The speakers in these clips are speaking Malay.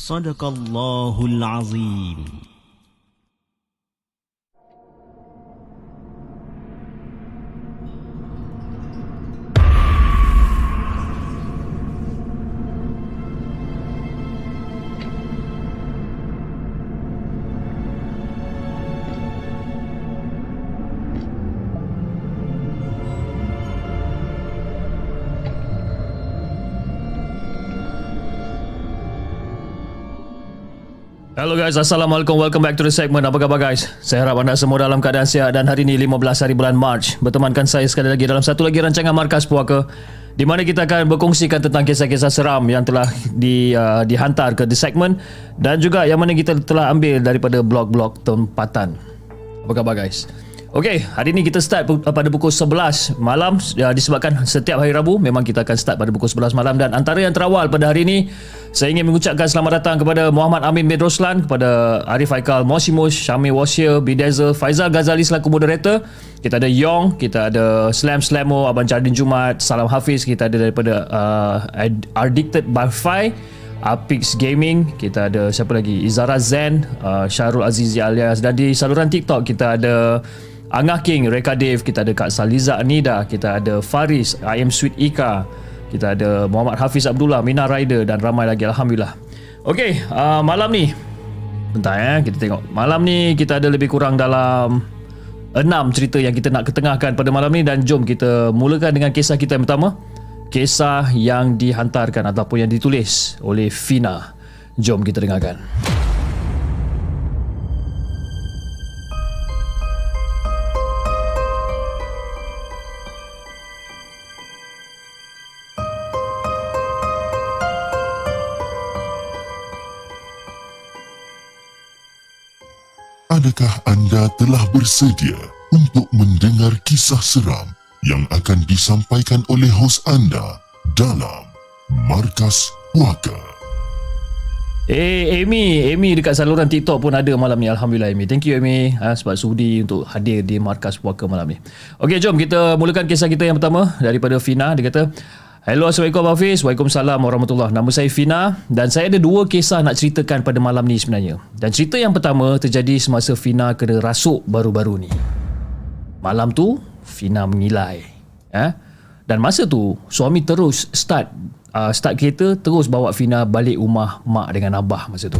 صدق الله العظيم. Hello guys, Assalamualaikum. Welcome back to the segment. Apa khabar guys? Saya harap anda semua dalam keadaan sihat dan hari ini 15 hari bulan March bertemankan saya sekali lagi dalam satu lagi rancangan Markas Puaka di mana kita akan berkongsikan tentang kisah-kisah seram yang telah di, uh, dihantar ke the segment dan juga yang mana kita telah ambil daripada blog-blog tempatan. Apa khabar guys? Okey, hari ini kita start pada pukul 11 malam ya, disebabkan setiap hari Rabu memang kita akan start pada pukul 11 malam dan antara yang terawal pada hari ini saya ingin mengucapkan selamat datang kepada Muhammad Amin bin Roslan, kepada Arif Haikal Mosimus, Syamil Wasir, Bidazel, Faizal Ghazali selaku moderator. Kita ada Yong, kita ada Slam Slamo, Abang Jardin Jumat, Salam Hafiz, kita ada daripada uh, Addicted by Fi. Apix Gaming Kita ada siapa lagi Izara Zen uh, Syarul Azizi alias Dan di saluran TikTok Kita ada Angah King Reka Dave Kita ada Kak Saliza Anida Kita ada Faris I am Sweet Ika Kita ada Muhammad Hafiz Abdullah Mina Rider Dan ramai lagi Alhamdulillah. Okay uh, Malam ni Bentar ya Kita tengok. Malam ni kita ada lebih kurang dalam Enam cerita yang kita nak ketengahkan pada malam ni Dan jom kita mulakan dengan kisah kita yang pertama. Kisah yang dihantarkan ataupun yang ditulis oleh Fina. Jom kita dengarkan Adakah anda telah bersedia untuk mendengar kisah seram yang akan disampaikan oleh hos anda dalam Markas Puaka? Eh Amy Amy dekat saluran TikTok pun ada malam ni. Alhamdulillah Amy. Thank you Amy. Ha, Sebab sudi untuk hadir di Markas Puaka malam ni. Okey jom kita mulakan kisah kita yang pertama Daripada Fina. Dia kata Hello Assalamualaikum Abang Hafiz. Waalaikumsalam warahmatullahi. Nama saya Fina Dan saya ada dua kisah nak ceritakan pada malam ni sebenarnya. Dan cerita yang pertama terjadi semasa Fina kena rasuk baru-baru ni. Malam tu Fina mengilai eh? Dan masa tu Suami terus start uh, Start kereta Terus bawa Fina balik rumah Mak dengan Abah masa tu.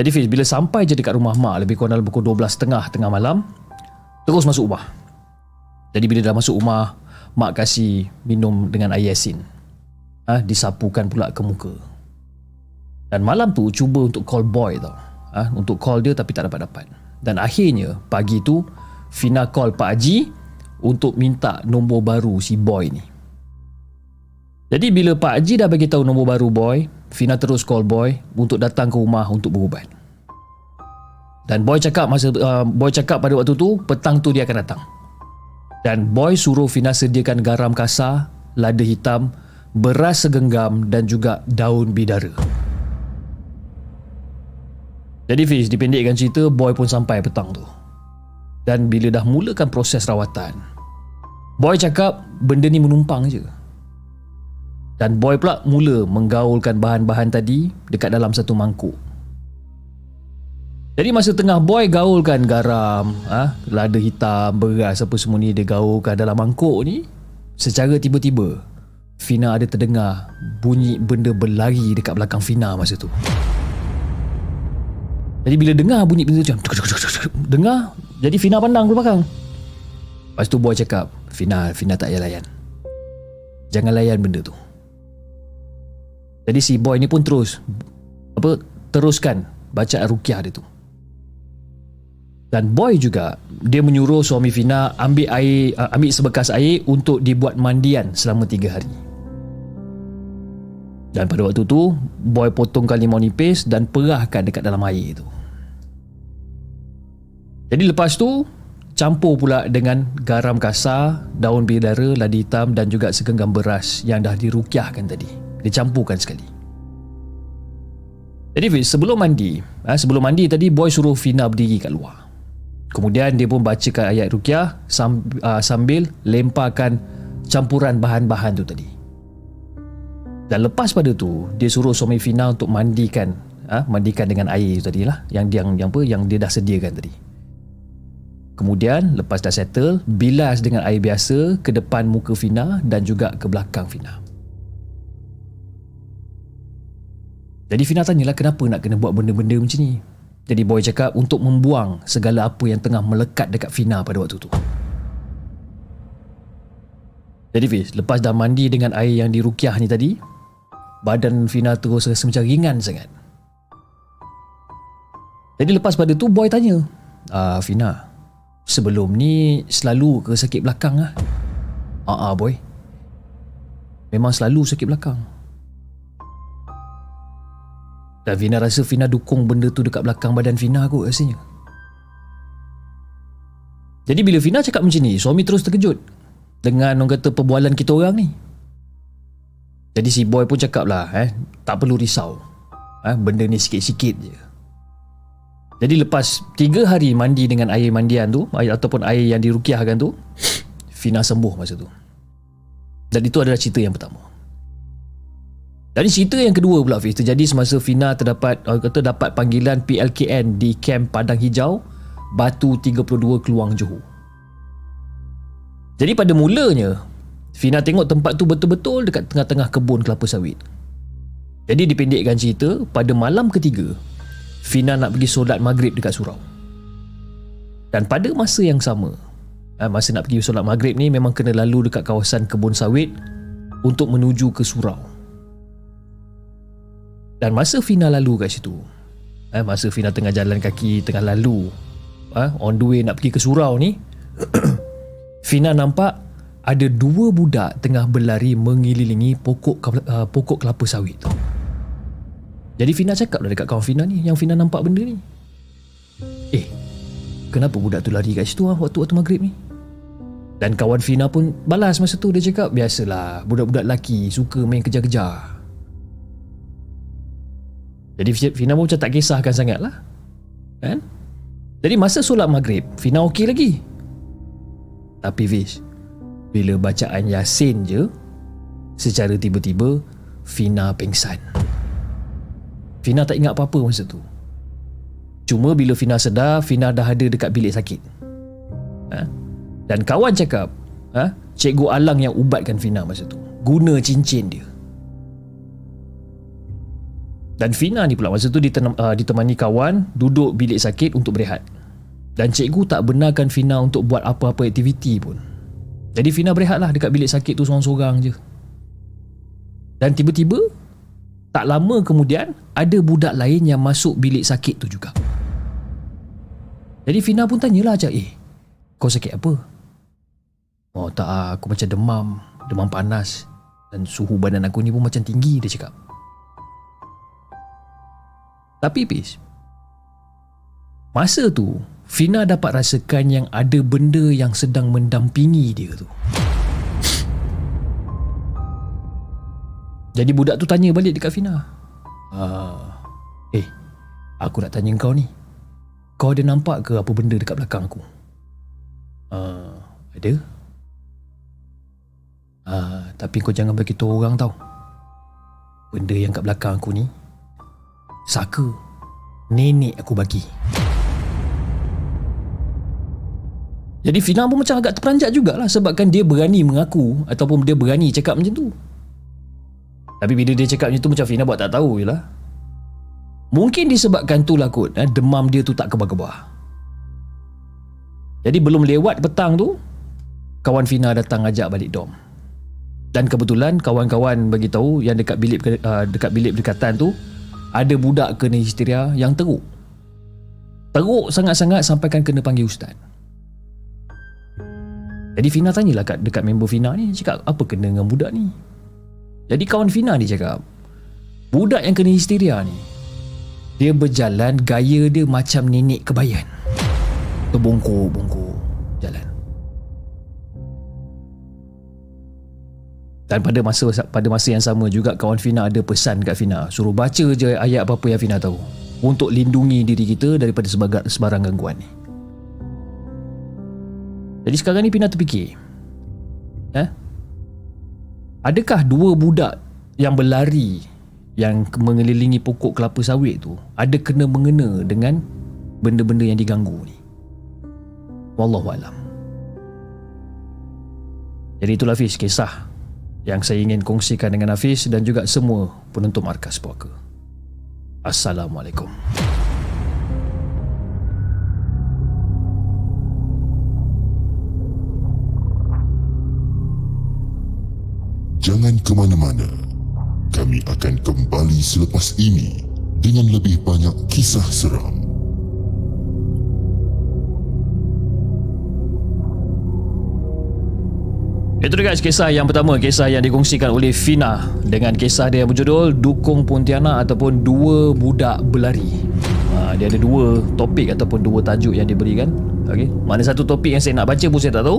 Jadi Fiz Bila sampai je dekat rumah Mak Lebih kurang dalam pukul 12.30 Tengah malam Terus masuk rumah. Jadi bila dah masuk rumah Mak kasih minum dengan air yasin ha, Disapukan pula ke muka. Dan malam tu Cuba untuk call boy tau. Ha, Untuk call dia tapi tak dapat-dapat. Dan akhirnya Pagi tu Fina call Pak Haji Untuk minta nombor baru si boy ni. Jadi bila Pak Haji dah bagi tahu nombor baru boy Fina terus call boy Untuk datang ke rumah untuk berubat. Dan boy cakap masa uh, Boy cakap pada waktu tu Petang tu dia akan datang dan boy suruh Fina sediakan garam kasar, lada hitam, beras segenggam dan juga daun bidara. Jadi Fiz, dipendekkan cerita, boy pun sampai petang tu. Dan bila dah mulakan proses rawatan, boy cakap benda ni menumpang je. Dan boy pula mula menggaulkan bahan-bahan tadi dekat dalam satu mangkuk. Jadi masa tengah boy gaulkan garam, ha, lada hitam, beras apa semua ni dia gaulkan dalam mangkuk ni, secara tiba-tiba Fina ada terdengar bunyi benda berlari dekat belakang Fina masa tu. Jadi bila dengar bunyi benda tu dengar, jadi Fina pandang ke belakang. Lepas tu boy cakap, Fina, Fina tak payah layan. Jangan layan benda tu. Jadi si boy ni pun terus apa teruskan bacaan rukiah dia tu. Dan boy juga dia menyuruh suami Fina ambil air uh, ambil sebekas air untuk dibuat mandian selama 3 hari. Dan pada waktu tu boy potongkan limau nipis dan perahkan dekat dalam air tu. Jadi lepas tu campur pula dengan garam kasar, daun bidara, ladi hitam dan juga segenggam beras yang dah dirukiahkan tadi. Dicampurkan sekali. Jadi sebelum mandi, ha, sebelum mandi tadi boy suruh Fina berdiri kat luar. Kemudian dia pun bacakan ayat rukyah sambil, uh, sambil lemparkan campuran bahan-bahan tu tadi. Dan lepas pada tu, dia suruh suami Fina untuk mandikan, uh, mandikan dengan air tu tadi lah, yang dia yang apa yang dia dah sediakan tadi. Kemudian lepas dah settle, bilas dengan air biasa ke depan muka Fina dan juga ke belakang Fina. Jadi Fina tanyalah kenapa nak kena buat benda-benda macam ni. Jadi boy cakap untuk membuang segala apa yang tengah melekat dekat Fina pada waktu tu. Jadi Fiz, lepas dah mandi dengan air yang dirukiah ni tadi, badan Fina terus rasa macam ringan sangat. Jadi lepas pada tu boy tanya, ah Fina, sebelum ni selalu ke sakit belakang ah? Ah, ah boy. Memang selalu sakit belakang. Dan Vina rasa Vina dukung benda tu dekat belakang badan Vina kot rasanya. Jadi bila Vina cakap macam ni, suami terus terkejut dengan orang kata perbualan kita orang ni. Jadi si boy pun cakap lah, eh, tak perlu risau. Eh, benda ni sikit-sikit je. Jadi lepas 3 hari mandi dengan air mandian tu, air, ataupun air yang dirukiahkan tu, Vina sembuh masa tu. Dan itu adalah cerita yang pertama. Dan cerita yang kedua pula Fiz terjadi semasa Fina terdapat uh, kata dapat panggilan PLKN di kamp Padang Hijau Batu 32 Keluang Johor. Jadi pada mulanya Fina tengok tempat tu betul-betul dekat tengah-tengah kebun kelapa sawit. Jadi dipendekkan cerita pada malam ketiga Fina nak pergi solat maghrib dekat surau. Dan pada masa yang sama uh, masa nak pergi solat maghrib ni memang kena lalu dekat kawasan kebun sawit untuk menuju ke surau. Dan masa Fina lalu kat situ eh, Masa Fina tengah jalan kaki Tengah lalu eh, On the way nak pergi ke surau ni Fina nampak Ada dua budak Tengah berlari mengelilingi Pokok uh, pokok kelapa sawit tu. Jadi Fina cakap lah Dekat kawan Fina ni Yang Fina nampak benda ni. Eh Kenapa budak tu lari kat situ ah, Waktu-waktu maghrib ni? Dan kawan Fina pun balas masa tu dia cakap biasalah budak-budak lelaki suka main kejar-kejar jadi Fina pun macam tak kisahkan sangat lah Kan Jadi masa solat maghrib Fina okey lagi. Tapi Fish Bila bacaan Yasin je Secara tiba-tiba Fina pengsan Fina tak ingat apa-apa masa tu. Cuma bila Fina sedar Fina dah ada dekat bilik sakit. Ha? Dan kawan cakap ha? Cikgu Alang yang ubatkan Fina masa tu. Guna cincin dia dan Fina ni pula masa tu uh, ditemani kawan duduk bilik sakit untuk berehat. Dan cikgu tak benarkan Fina untuk buat apa-apa aktiviti pun. Jadi Fina berehatlah dekat bilik sakit tu seorang-seorang je. Dan tiba-tiba tak lama kemudian ada budak lain yang masuk bilik sakit tu juga. Jadi Fina pun tanyalah macam eh kau sakit apa? Oh tak aku macam demam, demam panas dan suhu badan aku ni pun macam tinggi dia cakap. Tapi Pis Masa tu Fina dapat rasakan yang ada benda yang sedang mendampingi dia tu. Jadi budak tu tanya balik dekat Fina. Uh, Eh Aku nak tanya kau ni. Kau ada nampak ke apa benda dekat belakang aku? Uh, ada. Uh, Tapi kau jangan bagi tahu orang tau. Benda yang kat belakang aku ni Saka Nenek aku bagi. Jadi Fina pun macam agak terperanjat jugalah Sebabkan dia berani mengaku Ataupun dia berani cakap macam tu. Tapi bila dia cakap macam tu Macam Fina buat tak tahu je lah. Mungkin disebabkan tu lah kot eh, Demam dia tu tak kebar-kebar. Jadi belum lewat petang tu Kawan Fina datang ajak balik dom. Dan kebetulan kawan-kawan bagi tahu Yang dekat bilik uh, dekat bilik berdekatan tu Ada budak kena histeria yang teruk? Teruk sangat-sangat sampaikan kena panggil ustaz. Jadi Fina tanyalah kat, dekat member Fina ni Cakap apa kena dengan budak ni? Jadi kawan Fina ni cakap Budak yang kena histeria ni Dia berjalan Gaya dia macam nenek kebayan. Terbongkok-bongkok Jalan Dan pada masa pada masa yang sama juga kawan Fina ada pesan kat Fina suruh baca je ayat apa-apa yang Fina tahu untuk lindungi diri kita daripada sebarang gangguan ni. Jadi sekarang ni Fina terfikir. Eh? Adakah dua budak yang berlari yang mengelilingi pokok kelapa sawit tu ada kena mengena dengan benda-benda yang diganggu ni? Wallahu alam. Jadi itulah Hafiz kisah yang saya ingin kongsikan dengan Hafiz dan juga semua penonton markas puaka. Assalamualaikum. Jangan ke mana-mana. Kami akan kembali selepas ini dengan lebih banyak kisah seram. Itu dia guys kisah yang pertama. Kisah yang dikongsikan oleh Fina Dengan kisah dia yang berjudul Dukung Pontianak Ataupun Dua Budak Berlari. Ha, Dia ada dua topik Ataupun dua tajuk yang diberikan. Okay. Mana satu topik yang saya nak baca pun saya tak tahu.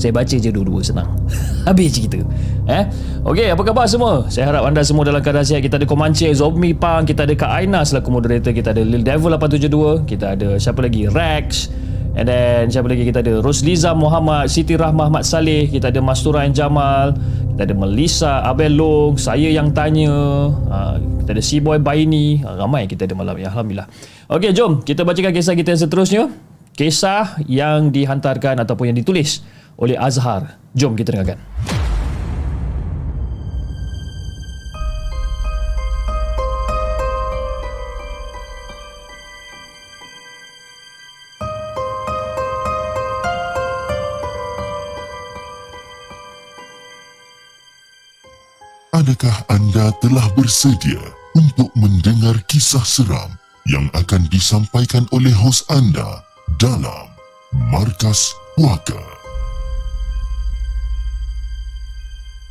Saya baca je dua-dua senang. Habis cerita eh? Okay apa khabar semua? Saya harap anda semua dalam keadaan sihat. Kita ada Comanche Zobmi Pang Kita ada Kak Aina selaku moderator Kita ada Lil Devil 872 Kita ada siapa lagi? Rex And then siapa lagi kita ada Rosliza Muhammad Siti Rahmah Mat Saleh Kita ada Masturan Jamal Kita ada Melissa Abel Long Saya yang tanya uh, Kita ada C-Boy Baini uh, Ramai kita ada malam ni Alhamdulillah Okay jom Kita bacakan kisah kita yang seterusnya Kisah yang dihantarkan ataupun yang ditulis oleh Azhar. Jom kita dengarkan. Adakah anda telah bersedia untuk mendengar kisah seram yang akan disampaikan oleh hos anda dalam Markas Puaka.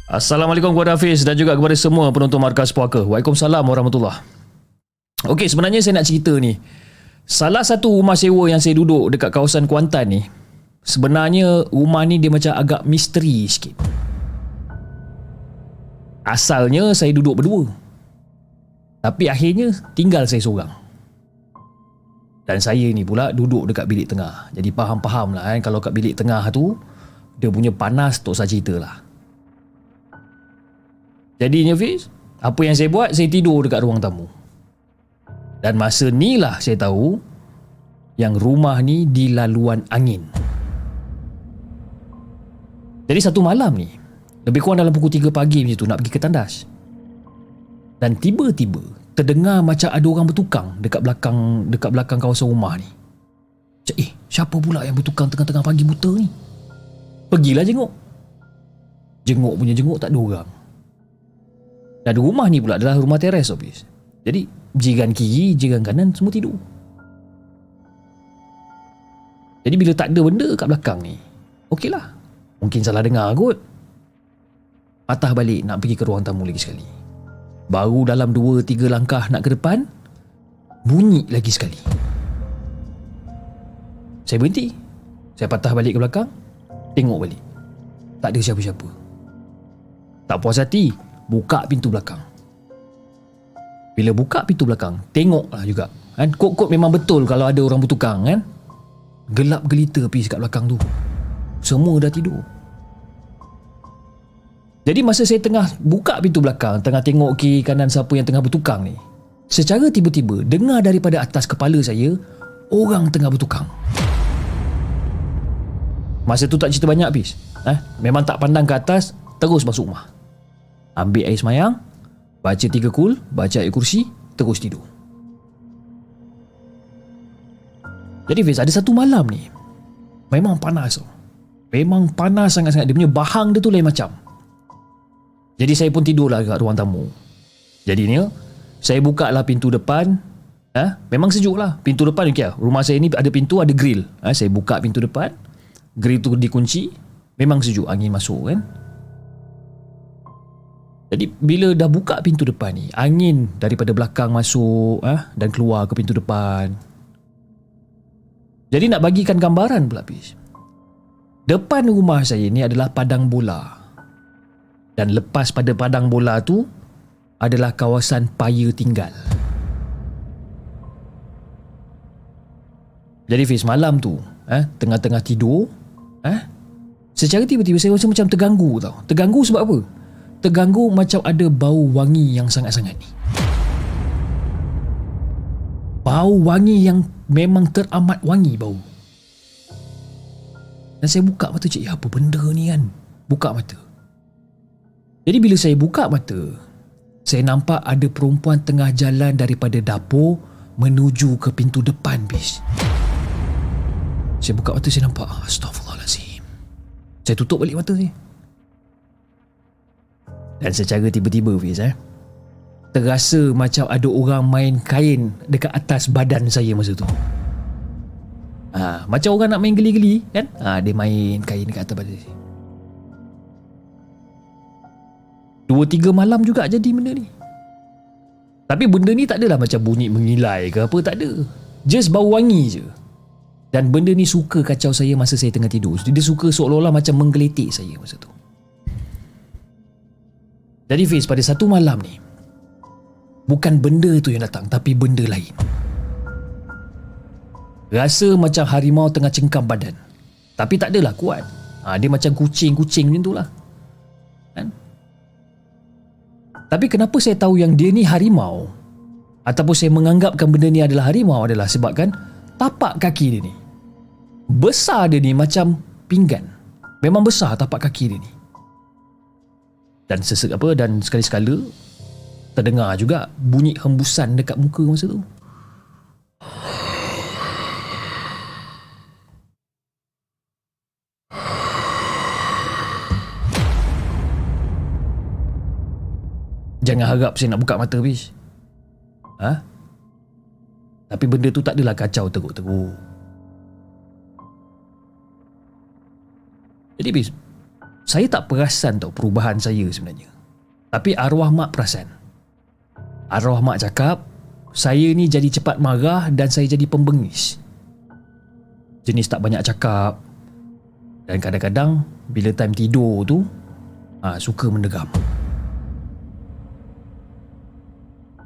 Assalamualaikum kepada Hafiz dan juga kepada semua penonton Markas Puaka. Waalaikumsalam warahmatullahi Okey, sebenarnya saya nak cerita ni. Salah satu rumah sewa yang saya duduk dekat kawasan Kuantan ni, sebenarnya rumah ni dia macam agak misteri sikit. Asalnya saya duduk berdua. Tapi akhirnya tinggal saya seorang. Dan saya ni pula duduk dekat bilik tengah. Jadi faham-faham lah kan kalau kat bilik tengah tu dia punya panas tak usah cerita lah. Jadinya Fiz, apa yang saya buat, saya tidur dekat ruang tamu. Dan masa ni lah saya tahu yang rumah ni di laluan angin. Jadi satu malam ni, lebih kurang dalam pukul 3 pagi macam tu nak pergi ke tandas. Dan tiba-tiba terdengar macam ada orang bertukang dekat belakang dekat belakang kawasan rumah ni. Cak, eh, siapa pula yang bertukang tengah-tengah pagi buta ni? Pergilah jenguk. Jenguk punya jenguk tak ada orang. Dan rumah ni pula adalah rumah teres office. Jadi, jiran kiri, jiran kanan semua tidur. Jadi bila tak ada benda kat belakang ni, okeylah. Mungkin salah dengar kot. Patah balik nak pergi ke ruang tamu lagi sekali. Baru dalam dua tiga langkah nak ke depan Bunyi lagi sekali. Saya berhenti. Saya patah balik ke belakang Tengok balik. Tak ada siapa-siapa. Tak puas hati Buka pintu belakang. Bila buka pintu belakang Tengoklah juga kan? Kok-kok memang betul Kalau ada orang bertukang kan? Gelap gelita pergi kat belakang tu. Semua dah tidur jadi masa saya tengah buka pintu belakang, tengah tengok kiri kanan siapa yang tengah bertukang ni. Secara tiba-tiba, dengar daripada atas kepala saya, orang tengah bertukang. Masa tu tak cerita banyak habis. Eh? Memang tak pandang ke atas, terus masuk rumah. Ambil air semayang, Baca tiga kul, baca ayat kursi, terus tidur. Jadi Fiz, ada satu malam ni Memang panas Memang panas sangat-sangat Dia punya bahang dia tu lain macam Jadi saya pun tidur lah kat ruang tamu Jadinya Saya buka lah pintu depan ha? Memang sejuk lah Pintu depan okay, Rumah saya ni ada pintu ada grill ha? Saya buka pintu depan Grill tu dikunci Memang sejuk angin masuk kan jadi bila dah buka pintu depan ni Angin daripada belakang masuk ha? Dan keluar ke pintu depan jadi nak bagikan gambaran pula Fiz. Depan rumah saya ni adalah padang bola. Dan lepas pada padang bola tu adalah kawasan paya tinggal. Jadi Fiz malam tu eh, Tengah-tengah tidur eh, Secara tiba-tiba saya rasa macam terganggu tau Terganggu sebab apa? Terganggu macam ada bau wangi yang sangat-sangat ni Bau wangi yang memang teramat wangi bau. Dan saya buka mata cik, ya apa benda ni kan? Buka mata. Jadi bila saya buka mata, saya nampak ada perempuan tengah jalan daripada dapur menuju ke pintu depan bis. Saya buka mata saya nampak Astaghfirullahaladzim Saya tutup balik mata saya Dan secara tiba-tiba Fiz eh terasa macam ada orang main kain dekat atas badan saya masa tu. Ha, macam orang nak main geli-geli kan? Ha, dia main kain dekat atas badan saya. Dua tiga malam juga jadi benda ni. Tapi benda ni tak adalah macam bunyi mengilai ke apa, tak ada. Just bau wangi je. Dan benda ni suka kacau saya masa saya tengah tidur. Dia suka seolah-olah macam menggeletik saya masa tu. Jadi Fiz, pada satu malam ni, Bukan benda tu yang datang Tapi benda lain Rasa macam harimau tengah cengkam badan Tapi tak adalah kuat ha, Dia macam kucing-kucing macam tu lah Tapi kenapa saya tahu yang dia ni harimau? Ataupun saya menganggapkan benda ni adalah harimau adalah sebabkan Tapak kaki dia ni. Besar dia ni macam pinggan. Memang besar tapak kaki dia ni. Dan sesek apa dan sekali-sekala terdengar juga bunyi hembusan dekat muka masa tu. Jangan harap saya nak buka mata bis. Ha? Tapi benda tu tak adalah kacau teruk-teruk. Jadi bis, saya tak perasan tau perubahan saya sebenarnya. Tapi arwah mak perasan. Arwah mak cakap Saya ni jadi cepat marah Dan saya jadi pembengis Jenis tak banyak cakap Dan kadang-kadang Bila time tidur tu ha, Suka mendegam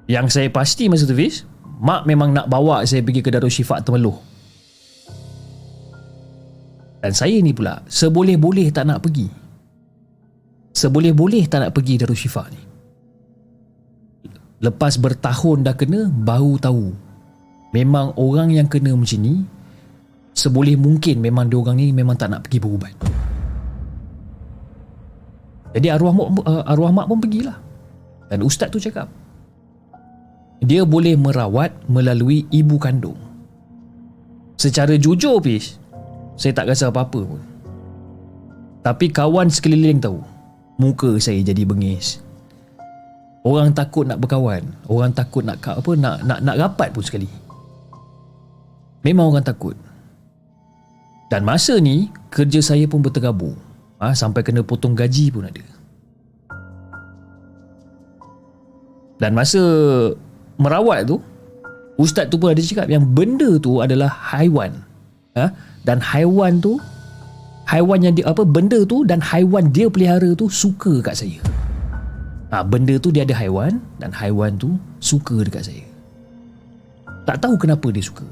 Yang saya pasti masa tu Fiz Mak memang nak bawa saya pergi ke Darul Syifa Temeluh. Dan saya ni pula Seboleh-boleh tak nak pergi. Seboleh-boleh tak nak pergi Darul Syifa ni. Lepas bertahun dah kena Baru tahu. Memang orang yang kena macam ni Seboleh mungkin Memang dia orang ni Memang tak nak pergi berubat. Jadi arwah mak, uh, arwah mak pun pergilah. Dan ustaz tu cakap Dia boleh merawat Melalui ibu kandung. Secara jujur Pis Saya tak rasa apa-apa pun. Tapi kawan sekeliling tahu Muka saya jadi bengis. Orang takut nak berkawan Orang takut nak apa nak nak nak rapat pun sekali. Memang orang takut. Dan masa ni Kerja saya pun berterabur. Ha, Sampai kena potong gaji pun ada. Dan masa Merawat tu Ustaz tu pun ada cakap Yang benda tu adalah haiwan. Ha? Dan haiwan tu Haiwan yang dia apa Benda tu dan haiwan dia pelihara tu Suka kat saya. Ha, benda tu dia ada haiwan dan haiwan tu suka dekat saya. Tak tahu kenapa dia suka.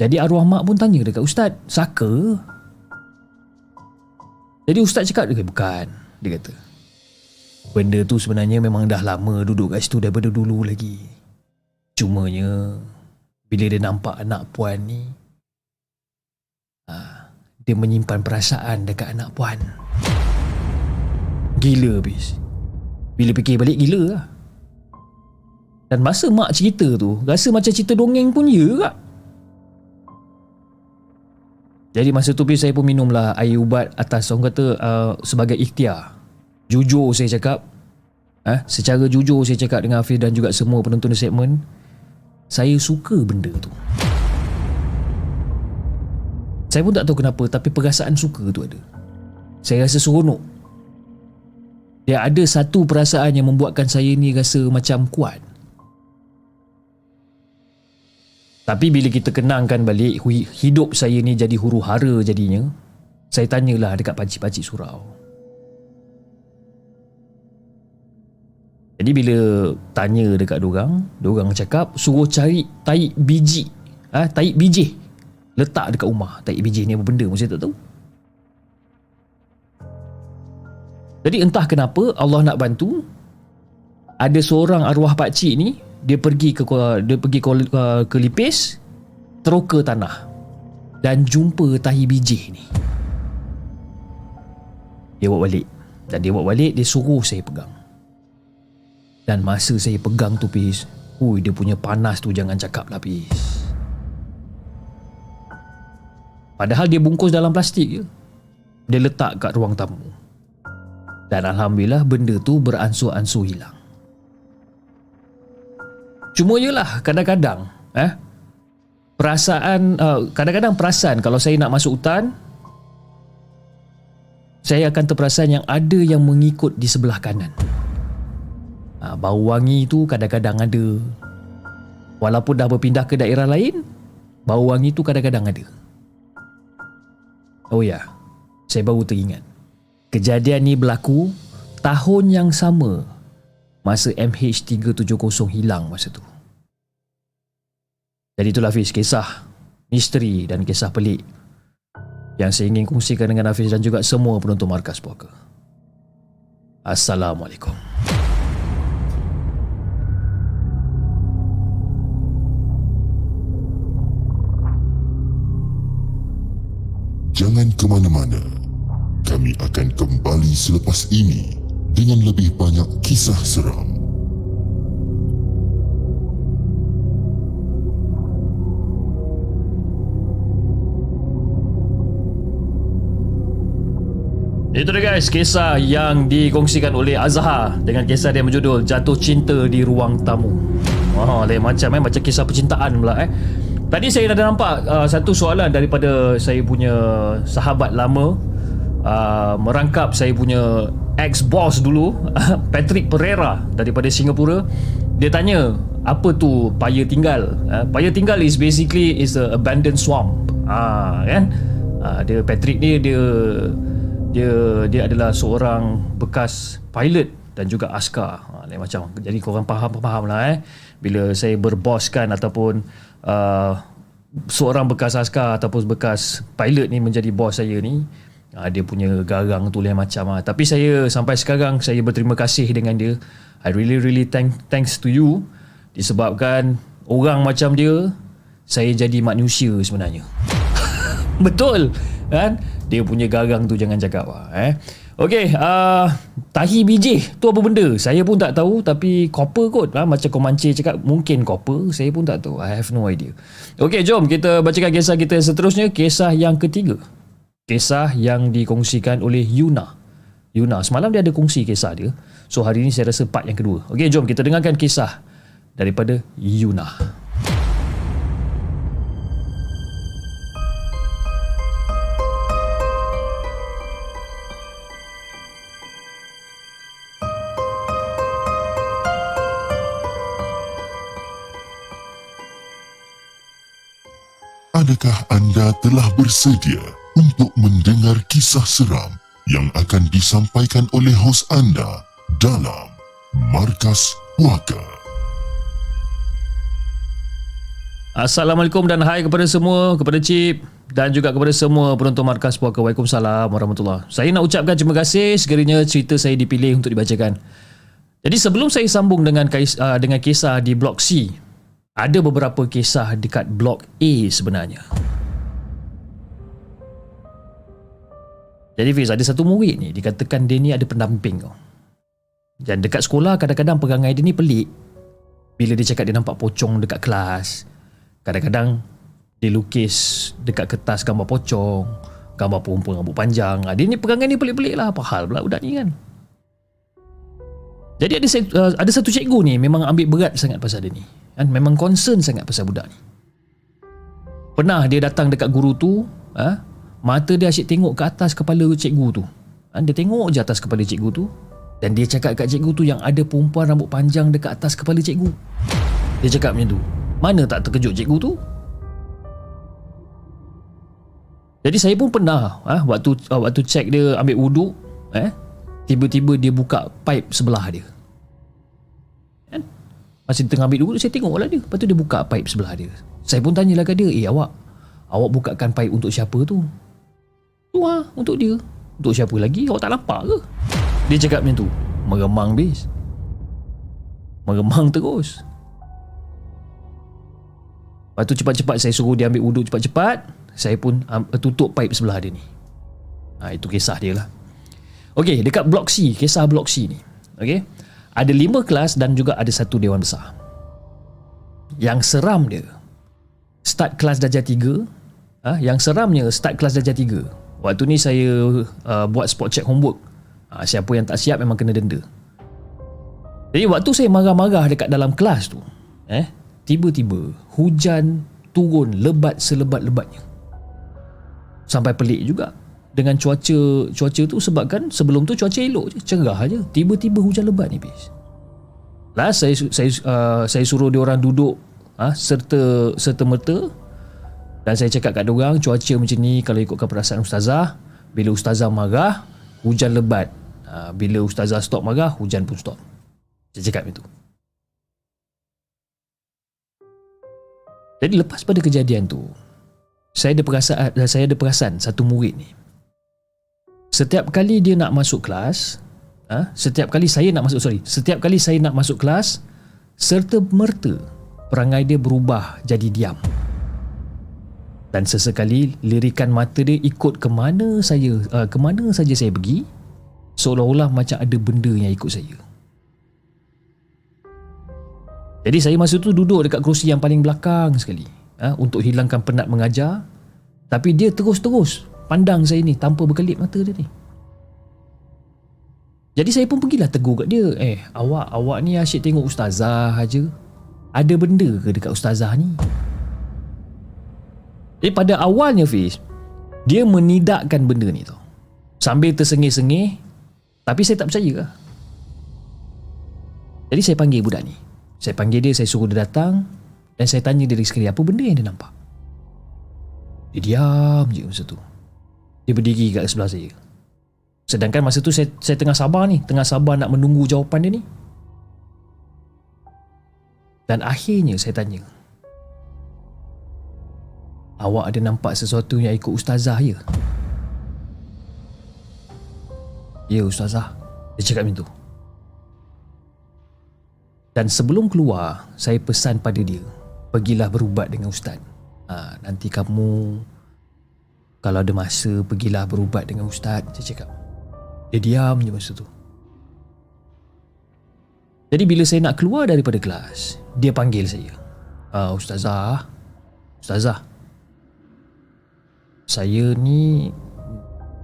Jadi arwah mak pun tanya dekat ustaz saka? Jadi ustaz cakap dia bukan dia kata benda tu sebenarnya memang dah lama duduk kat situ daripada dulu lagi. Cumanya bila dia nampak anak puan ni ha, dia menyimpan perasaan dekat anak puan. Gila bis Bila fikir balik gila lah. Dan masa mak cerita tu Rasa macam cerita dongeng pun ya kak Jadi masa tu Fiz saya pun minum lah Air ubat atas orang kata uh, Sebagai ikhtiar Jujur saya cakap eh, Secara jujur saya cakap dengan Hafiz Dan juga semua penonton segmen Saya suka benda tu. Saya pun tak tahu kenapa Tapi perasaan suka tu ada. Saya rasa seronok. Dia ada satu perasaan yang membuatkan saya ni rasa macam kuat. Tapi bila kita kenangkan balik Hidup saya ni jadi huru hara jadinya Saya tanyalah dekat pakcik-pakcik surau Jadi bila tanya dekat dorang, dorang cakap suruh cari taik biji. Ah, ha, taik biji. Letak dekat rumah. Taik biji ni apa benda pun saya tak tahu. Jadi entah kenapa Allah nak bantu ada seorang arwah pak cik ni dia pergi ke dia pergi ke, ke, ke lipis teroka tanah dan jumpa tahi biji ni. Dia bawa balik. Dan dia bawa balik dia suruh saya pegang. Dan masa saya pegang tu Pis Ui dia punya panas tu jangan cakap lah Pis. Padahal dia bungkus dalam plastik je. Dia letak kat ruang tamu. Dan Alhamdulillah benda tu beransur-ansur hilang. Cuma je lah kadang-kadang eh, Perasaan uh, Kadang-kadang perasan kalau saya nak masuk hutan Saya akan terperasan yang ada yang mengikut di sebelah kanan ha, Bau wangi tu kadang-kadang ada. Walaupun dah berpindah ke daerah lain Bau wangi tu kadang-kadang ada. Oh ya Saya baru teringat. Kejadian ni berlaku Tahun yang sama. Masa MH370 hilang masa tu. Jadi itulah Hafiz Kisah Misteri dan kisah pelik Yang saya ingin kongsikan dengan Hafiz Dan juga semua penonton Markas Puaka. Assalamualaikum Jangan ke mana-mana. Kami akan kembali selepas ini dengan lebih banyak kisah seram. Itu dia guys, kisah yang dikongsikan oleh Azhar dengan kisah dia berjudul Jatuh Cinta di Ruang Tamu. Wah, lain macam eh, macam kisah percintaan pula eh. Tadi saya ada nampak uh, satu soalan daripada saya punya sahabat lama uh, merangkap saya punya ex-boss dulu Patrick Pereira daripada Singapura. Dia tanya, apa tu paya tinggal? Uh, paya tinggal is basically is a abandoned swamp. Ah, uh, kan? Uh, dia Patrick ni dia dia dia adalah seorang bekas pilot dan juga askar. Lain macam. Jadi korang faham faham lah eh. Bila saya berboskan ataupun uh, seorang bekas askar ataupun bekas pilot ni menjadi bos saya ni, uh, dia punya garang tu lain macam lah. Tapi saya sampai sekarang saya berterima kasih dengan dia. I really really thank thanks to you disebabkan orang macam dia saya jadi manusia sebenarnya. Betul kan? Dia punya garang tu jangan cakap lah eh. Okey, uh, tahi biji tu apa benda? Saya pun tak tahu tapi copper kot. Ha? Macam Komanche cakap mungkin copper. Saya pun tak tahu. I have no idea. Okey, jom kita bacakan kisah kita seterusnya. Kisah yang ketiga. Kisah yang dikongsikan oleh Yuna. Yuna, semalam dia ada kongsi kisah dia. So hari ini saya rasa part yang kedua. Okey, jom kita dengarkan kisah daripada Yuna. Adakah anda telah bersedia untuk mendengar kisah seram yang akan disampaikan oleh hos anda dalam Markas Puaka? Assalamualaikum dan hai kepada semua, kepada Cip dan juga kepada semua penonton Markas Puaka. Waalaikumsalam warahmatullahi Saya nak ucapkan terima kasih sekiranya cerita saya dipilih untuk dibacakan. Jadi sebelum saya sambung dengan uh, dengan kisah di blok C ada beberapa kisah dekat blok A sebenarnya. Jadi Fiz, ada satu murid ni dikatakan dia ni ada pendamping kau. Dan dekat sekolah kadang-kadang perangai dia ni pelik. Bila dia cakap dia nampak pocong dekat kelas. Kadang-kadang dia lukis dekat kertas gambar pocong. Gambar perempuan rambut panjang. Ah, Dia ni perangai ni pelik-pelik lah. Apa hal pula budak ni kan? Jadi ada uh, ada satu cikgu ni memang ambil berat sangat pasal dia ni. Kan memang concern sangat pasal budak ni. Pernah dia datang dekat guru tu, ha? mata dia asyik tengok ke atas kepala cikgu tu. Ha? Dia tengok je atas kepala cikgu tu dan dia cakap kat cikgu tu yang ada perempuan rambut panjang dekat atas kepala cikgu. Dia cakap macam tu. Mana tak terkejut cikgu tu? Jadi saya pun pernah ha, waktu waktu check dia ambil wuduk, eh, tiba-tiba dia buka pipe sebelah dia. Masih tengah ambil wuduk saya tengok lah dia. Lepas tu dia buka pipe sebelah dia. Saya pun tanyalah kat dia, "Eh awak, awak bukakan pipe untuk siapa tu?" Tu ah, untuk dia. Untuk siapa lagi? Awak tak nampak ke? Dia cakap macam tu. Meremang bis. Meremang terus. Lepas tu cepat-cepat saya suruh dia ambil wuduk cepat-cepat. Saya pun tutup pipe sebelah dia ni. Ha, itu kisah dia lah. Okey, dekat blok C, kisah blok C ni. Okey. Ada lima kelas dan juga ada satu dewan besar. Yang seram dia, start kelas darjah tiga. Ha, yang seramnya start kelas darjah tiga. Waktu ni saya uh, buat spot check homework. Ha, siapa yang tak siap memang kena denda. Jadi waktu saya marah-marah dekat dalam kelas tu, eh, tiba-tiba hujan turun lebat selebat-lebatnya. Sampai pelik juga dengan cuaca cuaca tu sebabkan sebelum tu cuaca elok je, cerah aja. Tiba-tiba hujan lebat ni bis. Last saya saya uh, saya suruh dia orang duduk ha, serta serta merta dan saya cakap kat dia cuaca macam ni kalau ikutkan perasaan ustazah bila ustazah marah hujan lebat. Ha, bila ustazah stop marah hujan pun stop. Saya cakap macam tu. Jadi lepas pada kejadian tu saya ada perasaan saya ada perasan satu murid ni setiap kali dia nak masuk kelas ha, setiap kali saya nak masuk sorry setiap kali saya nak masuk kelas serta merta perangai dia berubah jadi diam. Dan sesekali lirikan mata dia ikut ke mana saya uh, ke mana saja saya pergi seolah-olah macam ada benda yang ikut saya. Jadi saya masa tu duduk dekat kerusi yang paling belakang sekali ha, untuk hilangkan penat mengajar. Tapi dia terus-terus pandang saya ni tanpa berkelip mata dia ni. Jadi saya pun pergilah tegur kat dia. Eh awak awak ni asyik tengok ustazah aja ada benda ke dekat ustazah ni? Jadi pada awalnya Fiz Dia menidakkan benda ni tau. Sambil tersengih-sengih Tapi saya tak percaya lah. Jadi saya panggil budak ni. Saya panggil dia Saya suruh dia datang Dan saya tanya dia sekali Apa benda yang dia nampak? Dia diam je masa tu Dia berdiri kat sebelah saya. Sedangkan masa tu saya, saya tengah sabar ni. Tengah sabar nak menunggu jawapan dia ni. Dan akhirnya saya tanya Awak ada nampak sesuatu yang ikut ustazah ya? Ya ustazah. Dia cakap macam tu. Dan sebelum keluar Saya pesan pada dia Pergilah berubat dengan ustaz. Ha, Nanti kamu Kalau ada masa Pergilah berubat dengan ustaz Dia cakap Dia diam je masa tu Jadi bila saya nak keluar daripada kelas Dia panggil saya ah, Ustazah Ustazah saya ni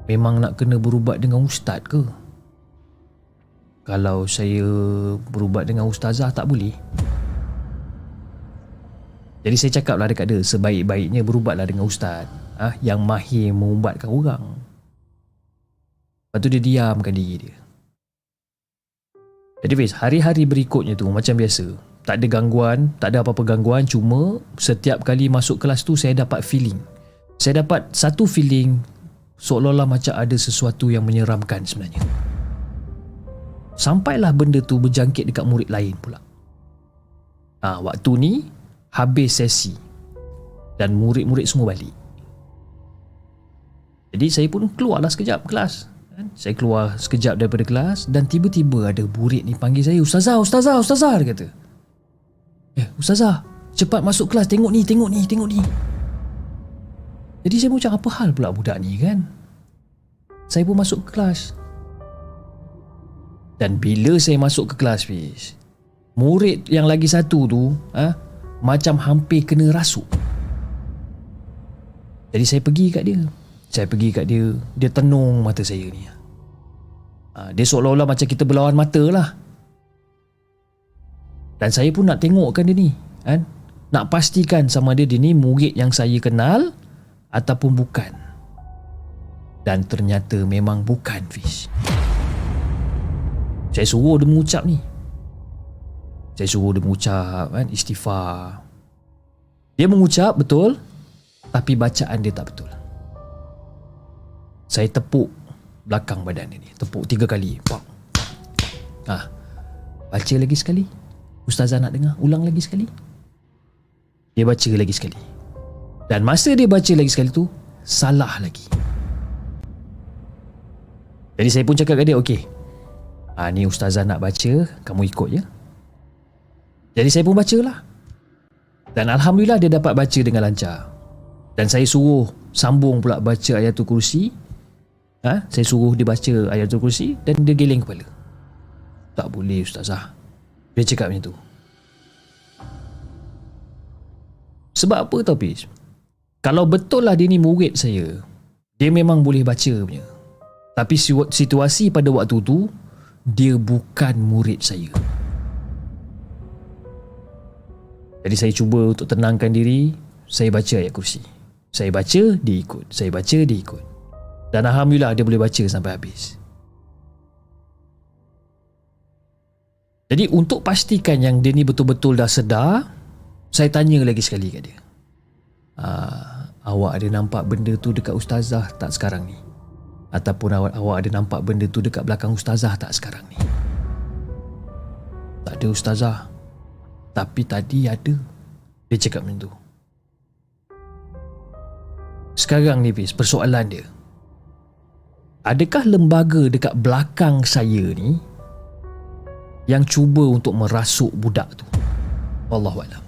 memang nak kena berubat dengan ustaz ke? Kalau saya berubat dengan ustazah tak boleh? Jadi saya cakap lah dekat dia sebaik-baiknya berubatlah dengan ustaz ah ha, yang mahir mengubatkan orang. Lepas tu dia diamkan diri dia. Jadi Fiz, hari-hari berikutnya tu macam biasa. Tak ada gangguan, tak ada apa-apa gangguan. Cuma setiap kali masuk kelas tu saya dapat feeling saya dapat satu feeling seolah-olah macam ada sesuatu yang menyeramkan sebenarnya. Sampailah benda tu berjangkit dekat murid lain pula. Ha, waktu ni habis sesi dan murid-murid semua balik. Jadi saya pun keluarlah sekejap kelas. Kan? Saya keluar sekejap daripada kelas dan tiba-tiba ada murid ni panggil saya, Ustazah, Ustazah, Ustazah, dia kata. Eh, Ustazah, cepat masuk kelas, tengok ni, tengok ni, tengok ni. Jadi saya macam apa hal pula budak ni kan? Saya pun masuk kelas. Dan bila saya masuk ke kelas Fiz Murid yang lagi satu tu ha, Macam hampir kena rasuk Jadi saya pergi kat dia Saya pergi kat dia Dia tenung mata saya ni ha, Dia seolah-olah macam kita berlawan mata lah Dan saya pun nak tengokkan dia ni kan? Nak pastikan sama dia dia ni murid yang saya kenal Ataupun bukan Dan ternyata memang bukan Fish Saya suruh dia mengucap ni saya suruh dia mengucap kan, istighfar. Dia mengucap betul tapi bacaan dia tak betul. Saya tepuk belakang badan dia ni. Tepuk tiga kali. Pak. Ah. Baca lagi sekali. Ustazah nak dengar. Ulang lagi sekali. Dia baca lagi sekali. Dan masa dia baca lagi sekali tu, salah lagi. Jadi saya pun cakap kat dia, okey. Ah ni ustazah nak baca, kamu ikut ya. Jadi saya pun bacalah. Dan Alhamdulillah dia dapat baca dengan lancar. Dan saya suruh sambung pula baca ayat tu kursi. Ha? Saya suruh dia baca ayat tu kursi dan dia geleng kepala. Tak boleh ustazah. Dia cakap macam tu. Sebab apa tau Piz? Kalau betul lah dia ni murid saya, dia memang boleh baca punya. Tapi situasi pada waktu tu, dia bukan murid saya. Jadi saya cuba untuk tenangkan diri Saya baca ayat kursi Saya baca, dia ikut Saya baca, dia ikut Dan Alhamdulillah dia boleh baca sampai habis. Jadi untuk pastikan yang dia ni betul-betul dah sedar Saya tanya lagi sekali kat dia. Ah, Awak ada nampak benda tu dekat ustazah tak sekarang ni? Ataupun awak, awak ada nampak benda tu dekat belakang ustazah tak sekarang ni? Tak ada ustazah. Tapi tadi ada. Dia cakap macam tu. Sekarang ni Fiz Persoalan dia Adakah lembaga dekat belakang saya ni Yang cuba untuk merasuk budak tu? Wallahualam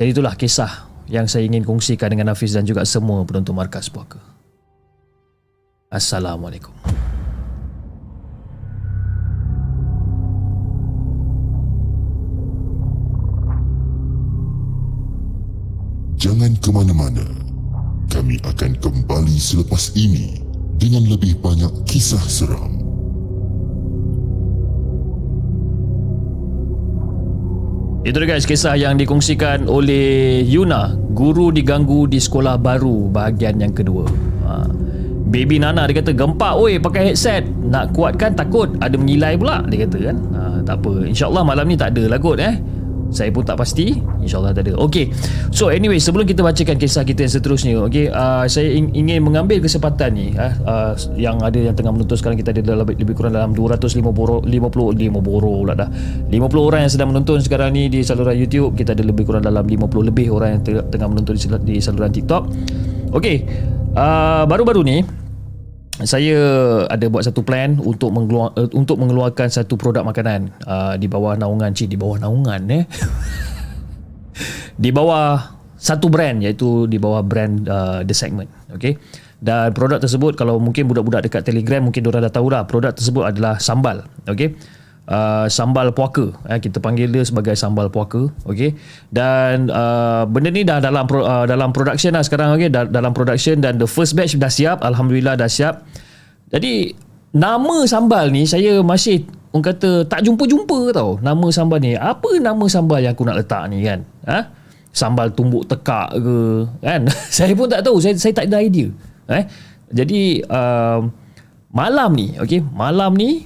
Jadi itulah kisah Yang saya ingin kongsikan dengan Hafiz Dan juga semua penonton Markas Puaka. Assalamualaikum. Jangan ke mana-mana. Kami akan kembali selepas ini dengan lebih banyak kisah seram. Itu guys kisah yang dikongsikan oleh Yuna Guru diganggu di sekolah baru bahagian yang kedua ha. Baby Nana dia kata gempak oi pakai headset Nak kuatkan takut ada mengilai pula dia kata kan ha, Tak apa insyaAllah malam ni tak ada lah kot eh saya pun tak pasti. InsyaAllah tak ada. Okay So anyway Sebelum kita bacakan kisah kita yang seterusnya Okay uh, Saya ingin mengambil kesempatan ni uh, uh, Yang ada yang tengah menonton sekarang Kita ada dalam, lebih kurang dalam 250 50 5 boro pula dah. 50 orang yang sedang menonton sekarang ni Di saluran YouTube Kita ada lebih kurang dalam 50 lebih orang yang tengah menonton di saluran TikTok. Okay uh, Baru-baru ni saya ada buat satu plan untuk mengeluar, uh, untuk mengeluarkan satu produk makanan. Uh, di bawah naungan cik di bawah naungan eh. Di bawah satu brand iaitu di bawah brand uh, the segment okey? Dan produk tersebut kalau mungkin budak-budak dekat Telegram mungkin diorang dah tahu dah produk tersebut adalah sambal okey uh, sambal puaka. Eh, kita panggil dia sebagai sambal puaka okey? Dan uh, benda ni dah dalam pro, uh, dalam production lah sekarang okey? Da- dalam production dan the first batch dah siap alhamdulillah dah siap. Jadi nama sambal ni saya masih orang kata tak jumpa-jumpa tau nama sambal ni. Apa nama sambal yang aku nak letak ni kan? Ha? Sambal tumbuk tekak ke kan? Saya pun tak tahu saya saya tak ada idea eh? Jadi uh, malam ni okey? Malam ni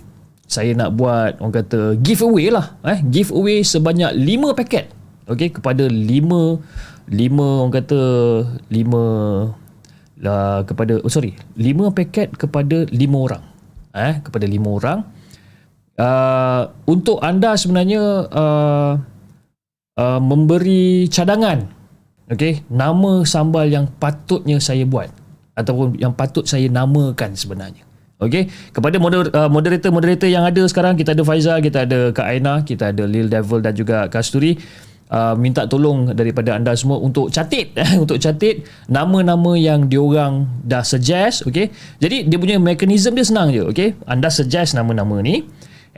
saya nak buat orang kata giveaway lah eh. Giveaway sebanyak 5 paket. Okey kepada 5 5 orang kata 5 lah kepada oh sorry 5 paket kepada 5 orang eh. Kepada 5 orang. Uh, untuk anda sebenarnya uh, uh, memberi cadangan okey nama sambal yang patutnya saya buat ataupun yang patut saya namakan sebenarnya Okey, kepada moder, uh, moderator-moderator yang ada sekarang kita ada Faizal, kita ada Kak Aina, kita ada Lil Devil dan juga Kasturi. uh, minta tolong daripada anda semua untuk catit untuk catit nama-nama yang diorang dah suggest okay jadi dia punya mekanisme dia senang je okay anda suggest nama-nama ni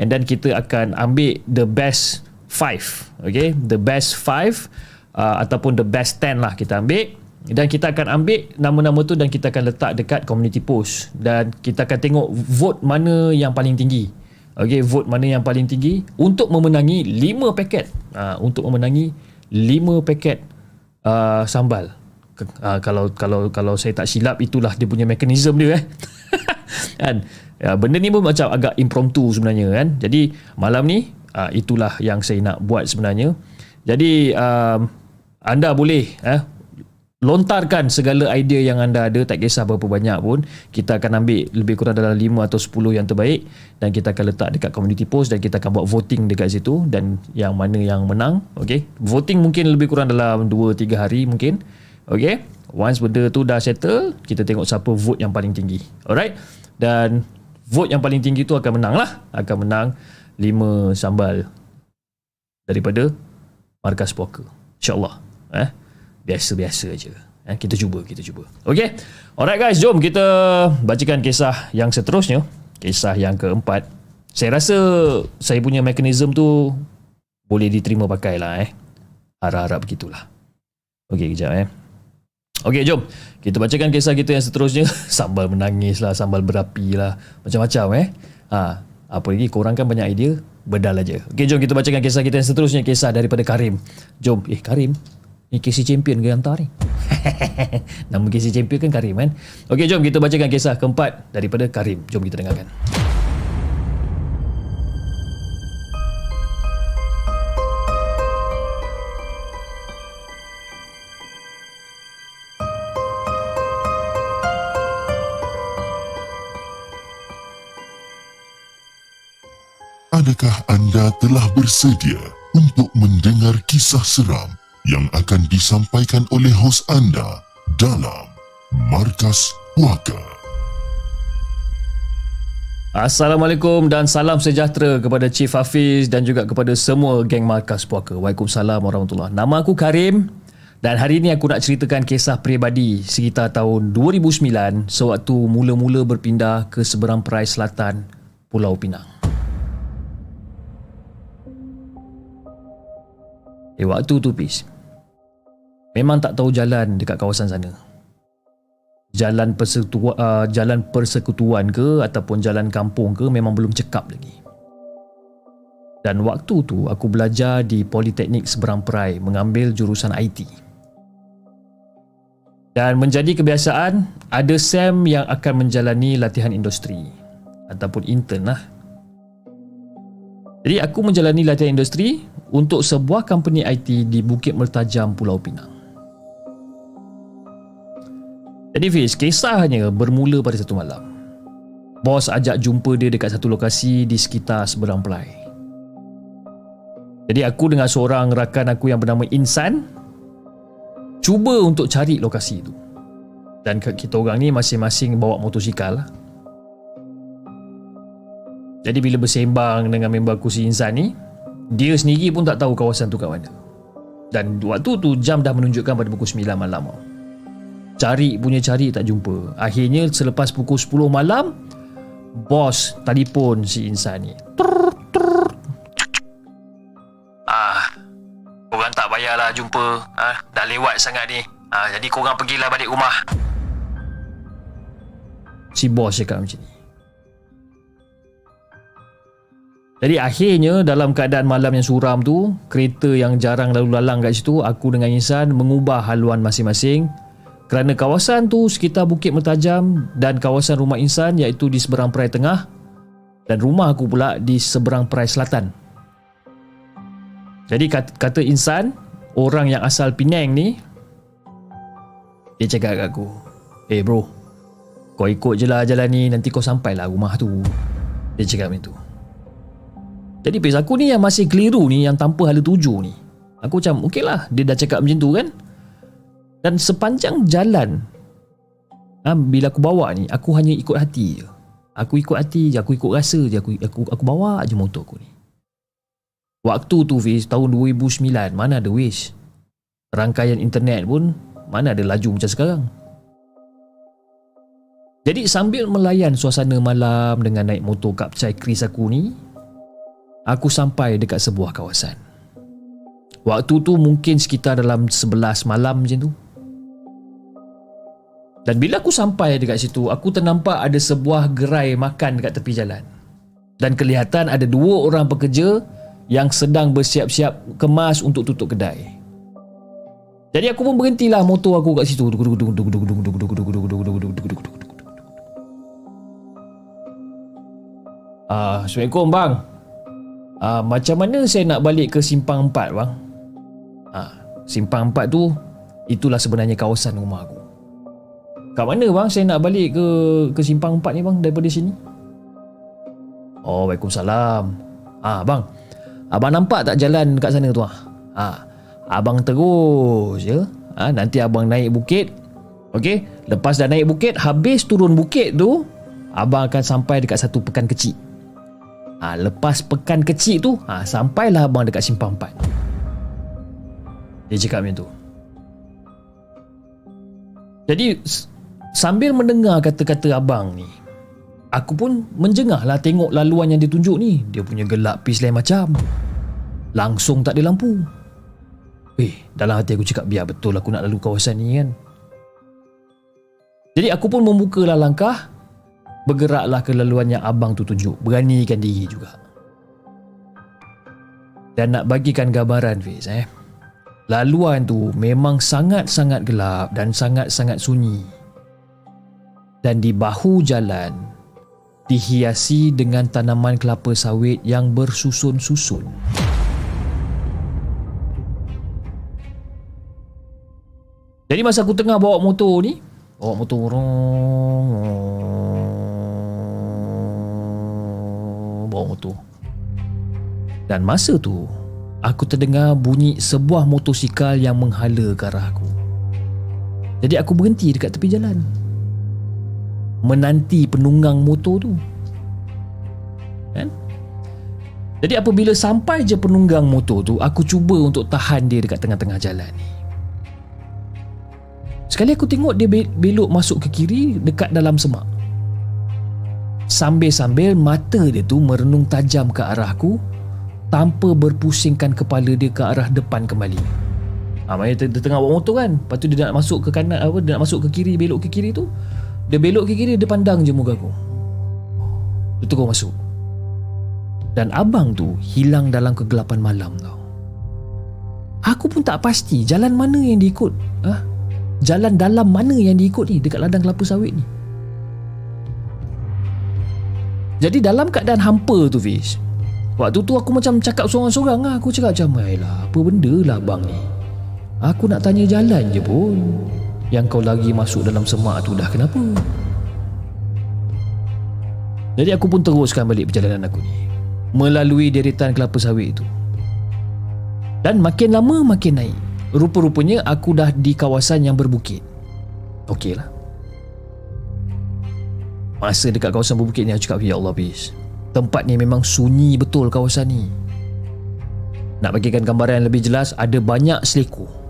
and then kita akan ambil the best five okay the best five uh, ataupun the best ten lah kita ambil dan kita akan ambil nama-nama tu dan kita akan letak dekat community post dan kita akan tengok vote mana yang paling tinggi Okay, vote mana yang paling tinggi untuk memenangi 5 paket. Uh, untuk memenangi 5 paket uh, sambal. Uh, kalau kalau kalau saya tak silap itulah dia punya mekanisme dia eh. kan? Ya, benda ni pun macam agak impromptu sebenarnya kan. Jadi malam ni uh, itulah yang saya nak buat sebenarnya. Jadi uh, anda boleh eh lontarkan segala idea yang anda ada tak kisah berapa banyak pun kita akan ambil lebih kurang dalam 5 atau 10 yang terbaik dan kita akan letak dekat community post dan kita akan buat voting dekat situ dan yang mana yang menang okay? voting mungkin lebih kurang dalam 2-3 hari mungkin okay? once benda tu dah settle kita tengok siapa vote yang paling tinggi alright dan vote yang paling tinggi tu akan menang lah akan menang 5 sambal daripada markas puaka insyaAllah eh biasa-biasa aja. Eh, kita cuba, kita cuba. Okay. Alright guys, jom kita bacakan kisah yang seterusnya. Kisah yang keempat. Saya rasa saya punya mekanisme tu boleh diterima pakai lah eh. Harap-harap begitulah. Okay, kejap eh. Okay, jom. Kita bacakan kisah kita yang seterusnya. sambal menangis lah, sambal berapi lah. Macam-macam eh. Ha, apa lagi, korang kan banyak idea. Bedal aja. Okay, jom kita bacakan kisah kita yang seterusnya. Kisah daripada Karim. Jom. Eh, Karim. Ni KC Champion ke hantar ni? Nama KC Champion kan Karim kan? Okey, jom kita bacakan kisah keempat daripada Karim. Jom kita dengarkan. Adakah anda telah bersedia untuk mendengar kisah seram yang akan disampaikan oleh hos anda dalam Markas Puaka. Assalamualaikum dan salam sejahtera kepada Chief Hafiz dan juga kepada semua geng Markas Puaka. Waalaikumsalam warahmatullahi Nama aku Karim dan hari ini aku nak ceritakan kisah peribadi sekitar tahun 2009 sewaktu mula-mula berpindah ke seberang perai selatan Pulau Pinang. Eh waktu tu Pis Memang tak tahu jalan dekat kawasan sana. Jalan persekutuan, uh, jalan persekutuan ke Ataupun jalan kampung ke Memang belum cekap lagi. Dan waktu tu aku belajar di Politeknik Seberang Perai Mengambil jurusan IT Dan menjadi kebiasaan Ada SEM yang akan menjalani latihan industri Ataupun intern lah. Jadi aku menjalani latihan industri untuk sebuah company IT di Bukit Mertajam Pulau Pinang. Jadi Fiz, kisahnya bermula pada satu malam. Bos ajak jumpa dia dekat satu lokasi di sekitar seberang pelai. Jadi aku dengan seorang rakan aku yang bernama Insan cuba untuk cari lokasi itu. Dan kita orang ni masing-masing bawa motosikal lah. Jadi bila bersembang dengan member aku si Insan ni Dia sendiri pun tak tahu kawasan tu kat mana Dan waktu tu jam dah menunjukkan pada pukul 9 malam Cari punya cari tak jumpa. Akhirnya selepas pukul 10 malam Bos telefon si Insan ni. Ah, Korang tak payahlah jumpa. Ah, Dah lewat sangat ni. Ah, Jadi korang pergilah balik rumah. Si bos cakap macam ni. Jadi akhirnya dalam keadaan malam yang suram tu, kereta yang jarang lalu lalang kat situ, aku dengan Insan mengubah haluan masing-masing kerana kawasan tu sekitar Bukit Mertajam dan kawasan rumah Insan iaitu di seberang perai tengah dan rumah aku pula di seberang perai selatan. Jadi kata, kata Insan, orang yang asal Penang ni, dia cakap kat aku, Eh hey bro, kau ikut je lah jalan ni, nanti kau sampailah rumah tu. Dia cakap macam tu. Jadi base aku ni yang masih keliru ni Yang tanpa hala tuju ni Aku macam okey lah Dia dah cakap macam tu kan Dan sepanjang jalan ha, Bila aku bawa ni Aku hanya ikut hati je. Aku ikut hati je Aku ikut rasa je Aku aku, aku bawa je motor aku ni. Waktu tu Fiz Tahun 2009 Mana ada Wish? Rangkaian internet pun Mana ada laju macam sekarang? Jadi sambil melayan suasana malam Dengan naik motor kapcai Chris aku ni Aku sampai dekat sebuah kawasan. Waktu tu mungkin sekitar dalam 11 malam macam tu Dan bila aku sampai dekat situ Aku ternampak ada sebuah gerai makan dekat tepi jalan Dan kelihatan ada dua orang pekerja Yang sedang bersiap-siap kemas untuk tutup kedai Jadi aku pun berhentilah motor aku kat situ Ah, Assalamualaikum bang. Ah, macam mana saya nak balik ke simpang 4 bang? Ha, simpang 4 tu itulah sebenarnya kawasan rumah aku. Kat mana bang saya nak balik ke ke simpang 4 ni bang daripada sini? Oh, Waalaikumsalam. Ah, bang. Abang nampak tak jalan dekat sana tu ah? Ha, abang terus je. Ha, nanti abang naik bukit. Okey, lepas dah naik bukit, habis turun bukit tu, abang akan sampai dekat satu pekan kecil. Ha, lepas pekan kecil tu, ha, sampailah abang dekat simpang 4. Dia cakap macam tu Jadi Sambil mendengar kata-kata abang ni Aku pun menjengah lah tengok laluan yang ditunjuk ni. Dia punya gelap pis lain macam. Langsung tak ada lampu. Eh, dalam hati aku cakap biar betul aku nak lalu kawasan ni kan? Jadi aku pun membukalah langkah Bergeraklah ke laluan yang abang tu tunjuk. Beranikan diri juga. Dan nak bagikan gambaran Fiz eh. Laluan tu memang sangat-sangat gelap dan sangat-sangat sunyi. Dan di bahu jalan dihiasi dengan tanaman kelapa sawit yang bersusun-susun. Jadi masa aku tengah bawa motor ni, bawa motor bawa motor. Dan masa tu, aku terdengar bunyi sebuah motosikal yang menghala ke arah aku. Jadi aku berhenti dekat tepi jalan. Menanti penunggang motor tu. Kan? Jadi apabila sampai je penunggang motor tu, aku cuba untuk tahan dia dekat tengah-tengah jalan ni. Sekali aku tengok dia belok masuk ke kiri dekat dalam semak. Sambil-sambil mata dia tu merenung tajam ke arahku tanpa berpusingkan kepala dia ke arah depan kembali. Ha, maknanya dia tengah bawa motor kan. Lepas tu dia nak masuk ke kanan apa, dia nak masuk ke kiri, belok ke kiri tu. Dia belok ke kiri, dia pandang je muka aku. Dia terus masuk. Dan abang tu hilang dalam kegelapan malam tau. Aku pun tak pasti jalan mana yang diikut. Ha? Jalan dalam mana yang diikut ni dekat ladang kelapa sawit ni. Jadi dalam keadaan hampa tu Fish Waktu tu aku macam cakap seorang-seorang lah. Aku cakap macam, apa benda lah bang ni? Aku nak tanya jalan je pun. Yang kau lagi masuk dalam semak tu dah kenapa? Jadi aku pun teruskan balik perjalanan aku ni. Melalui deretan kelapa sawit itu. Dan makin lama makin naik. Rupa-rupanya aku dah di kawasan yang berbukit. Okey lah. Masa dekat kawasan berbukit ni aku cakap, Ya Allah, peace. Tempat ni memang sunyi betul kawasan ni. Nak bagikan gambaran yang lebih jelas, ada banyak seleku.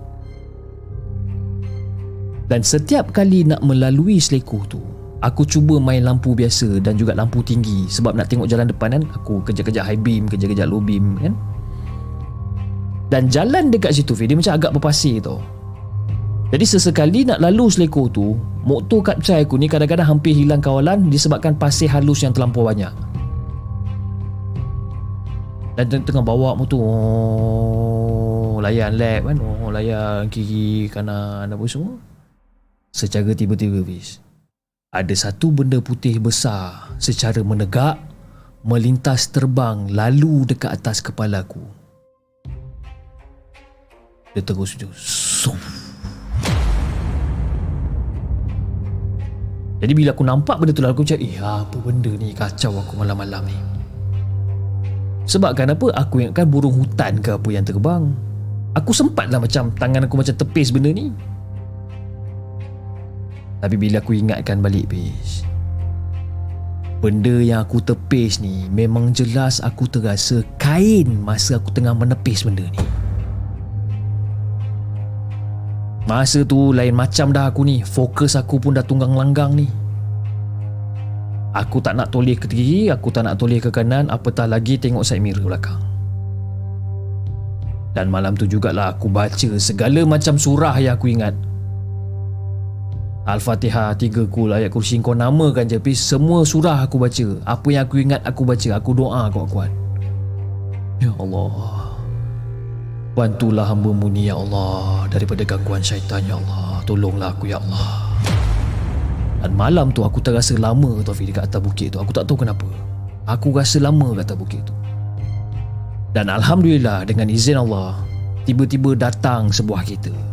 Dan setiap kali nak melalui seleku tu, aku cuba main lampu biasa dan juga lampu tinggi sebab nak tengok jalan depan kan, aku kerja-kerja high beam, kerja-kerja low beam kan. Dan jalan dekat situ, dia macam agak berpasir tau. Jadi sesekali nak lalu seleku tu, motor kat aku ni kadang-kadang hampir hilang kawalan disebabkan pasir halus yang terlampau banyak. Dan tengah bawa motor oh, Layan lap kan oh, Layan kiri kanan apa semua Secara tiba-tiba bis Ada satu benda putih besar Secara menegak Melintas terbang Lalu dekat atas kepala aku. Dia terus Suf Jadi bila aku nampak benda tu lalu aku cakap Eh apa benda ni kacau aku malam-malam ni? Sebab kenapa aku ingatkan burung hutan ke apa yang terbang. Aku sempatlah macam tangan aku macam tepis benda ni. Tapi bila aku ingatkan balik bis. Benda yang aku tepis ni Memang jelas aku terasa kain Masa aku tengah menepis benda ni. Masa tu lain macam dah aku ni. Fokus aku pun dah tunggang langgang ni. Aku tak nak toleh ke kiri Aku tak nak toleh ke kanan. Apatah lagi tengok side mirror belakang. Dan malam tu jugalah aku baca Segala macam surah yang aku ingat Al-Fatihah tiga kul ayat kursi. Kau namakan je Tapi semua surah aku baca. Apa yang aku ingat aku baca. Aku doa kuat-kuat Ya Allah. Bantulah hamba mu ni ya Allah. Daripada gangguan syaitan ya Allah. Tolonglah aku ya Allah. Dan malam tu aku terasa lama Taufik dekat atas bukit tu. Aku tak tahu kenapa. Aku rasa lama kat atas bukit tu. Dan Alhamdulillah dengan izin Allah Tiba-tiba datang sebuah kereta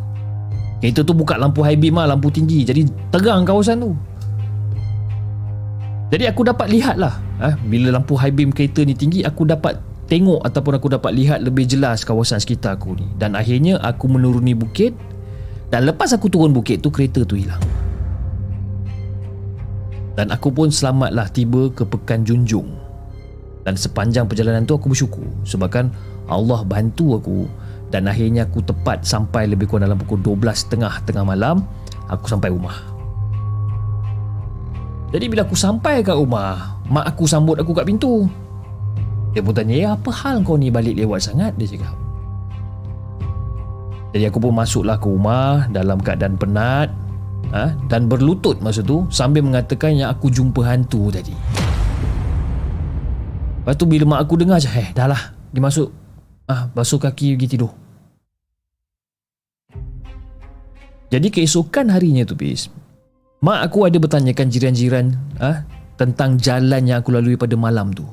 Kereta tu buka lampu high beam lah, lampu tinggi. Jadi terang kawasan tu. Jadi aku dapat lihat lah. Eh, bila lampu high beam kereta ni tinggi, aku dapat tengok ataupun aku dapat lihat lebih jelas kawasan sekitar aku ni. Dan akhirnya aku menuruni bukit. Dan lepas aku turun bukit tu, kereta tu hilang. Dan aku pun selamatlah tiba ke Pekan Junjung. Dan sepanjang perjalanan tu aku bersyukur. Sebabkan Allah bantu aku dan akhirnya aku tepat sampai lebih kurang dalam pukul 12.30 tengah malam aku sampai rumah. Jadi bila aku sampai kat rumah mak aku sambut aku kat pintu. Dia pun tanya ya apa hal kau ni balik lewat sangat? Dia cakap. Jadi aku pun masuklah ke rumah dalam keadaan penat ha? dan berlutut masa tu sambil mengatakan yang aku jumpa hantu tadi. Lepas tu bila mak aku dengar je eh dah lah dia masuk Ah, basuh kaki pergi tidur. Jadi keesokan harinya tu bis, mak aku ada bertanyakan jiran-jiran ah tentang jalan yang aku lalui pada malam tu.